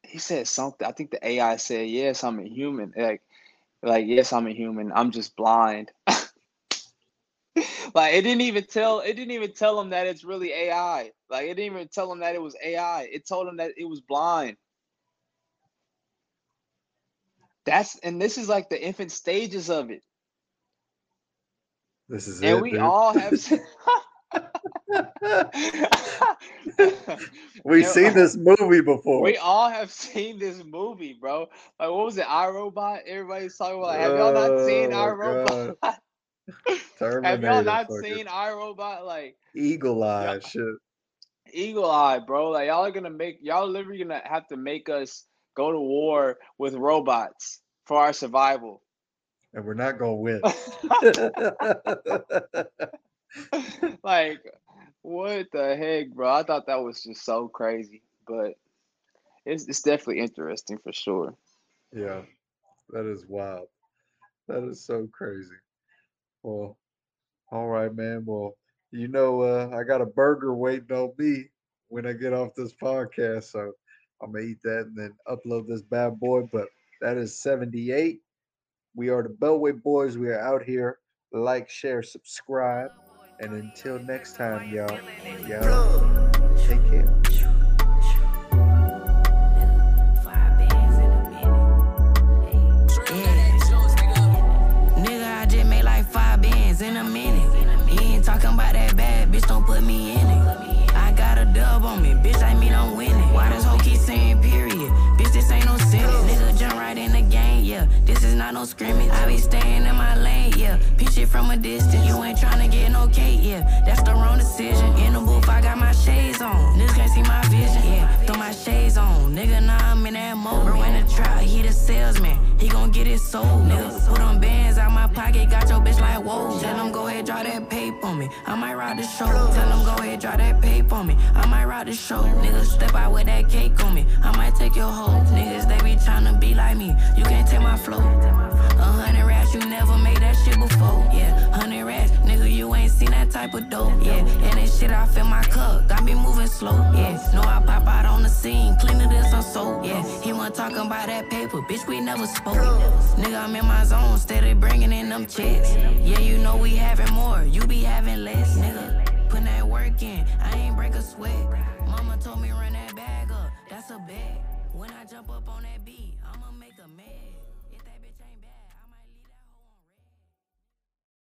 he said something. I think the AI said, "Yes, I'm a human." Like, like yes, I'm a human. I'm just blind. [LAUGHS] like it didn't even tell it didn't even tell him that it's really AI. Like it didn't even tell him that it was AI. It told him that it was blind. That's and this is like the infant stages of it. This is And it. we dude. all have [LAUGHS] [LAUGHS] We've and- seen [LAUGHS] this movie before. We all have seen this movie, bro. Like what was it, iRobot? Everybody's talking about. Have y'all not seen Oh, iRobot? have y'all not fucking seen iRobot? Like Eagle Eye shit. Eagle Eye, bro. Like y'all are gonna make y'all literally gonna have to make us go to war with robots for our survival. And we're not gonna win. [LAUGHS] like, what the heck, bro? I thought that was just so crazy, but it's it's definitely interesting for sure. yeah, that is wild. That is so crazy. Well, all right, man. Well, you know, uh, I got a burger waiting on me when I get off this podcast, so I'm gonna eat that and then upload this bad boy. But that is 78. We are the Beltway Boys. We are out here. Like, share, subscribe. And until next time, y'all, y'all take care. Nigga, I just made like five bands in a minute. You ain't talking about that bad, bitch, don't put me in it. I got a dub on me, bitch, I mean I'm winning. Scrimmage. I be staying in my lane, yeah. Pitch it from a distance. You ain't tryna get no cake, yeah. That's the wrong decision. In the booth, I got my shades on. Niggas can't see my vision, yeah. Throw my shades on. Nigga, now I'm in that mode. Bro, in the trap, he the salesman. He gon' get it sold, nigga. Put them bands out my pocket, got your bitch like whoa. Tell him go ahead, draw that paper on me. I might ride the show. Tell him go ahead, draw that paper on me. I might ride the show. Niggas step out with that cake on me. I might take your hoe. Niggas, they be tryna be like me. You can't take my flow. A hundred rats, you never made that shit before. Yeah, hundred rats, nigga, you ain't seen that type of dope. Yeah, and this shit I fill my cup, got me moving slow. Yeah, know I pop out on the scene, cleaner than some soap. Yeah, he wasn't talking about that paper, bitch, we never spoke. Nigga, I'm in my zone, steady bringing in them checks. Yeah, you know we having more, you be having less. Nigga, put that work in, I ain't break a sweat. Mama told me run that bag up, that's a bet. When I jump up on that beat,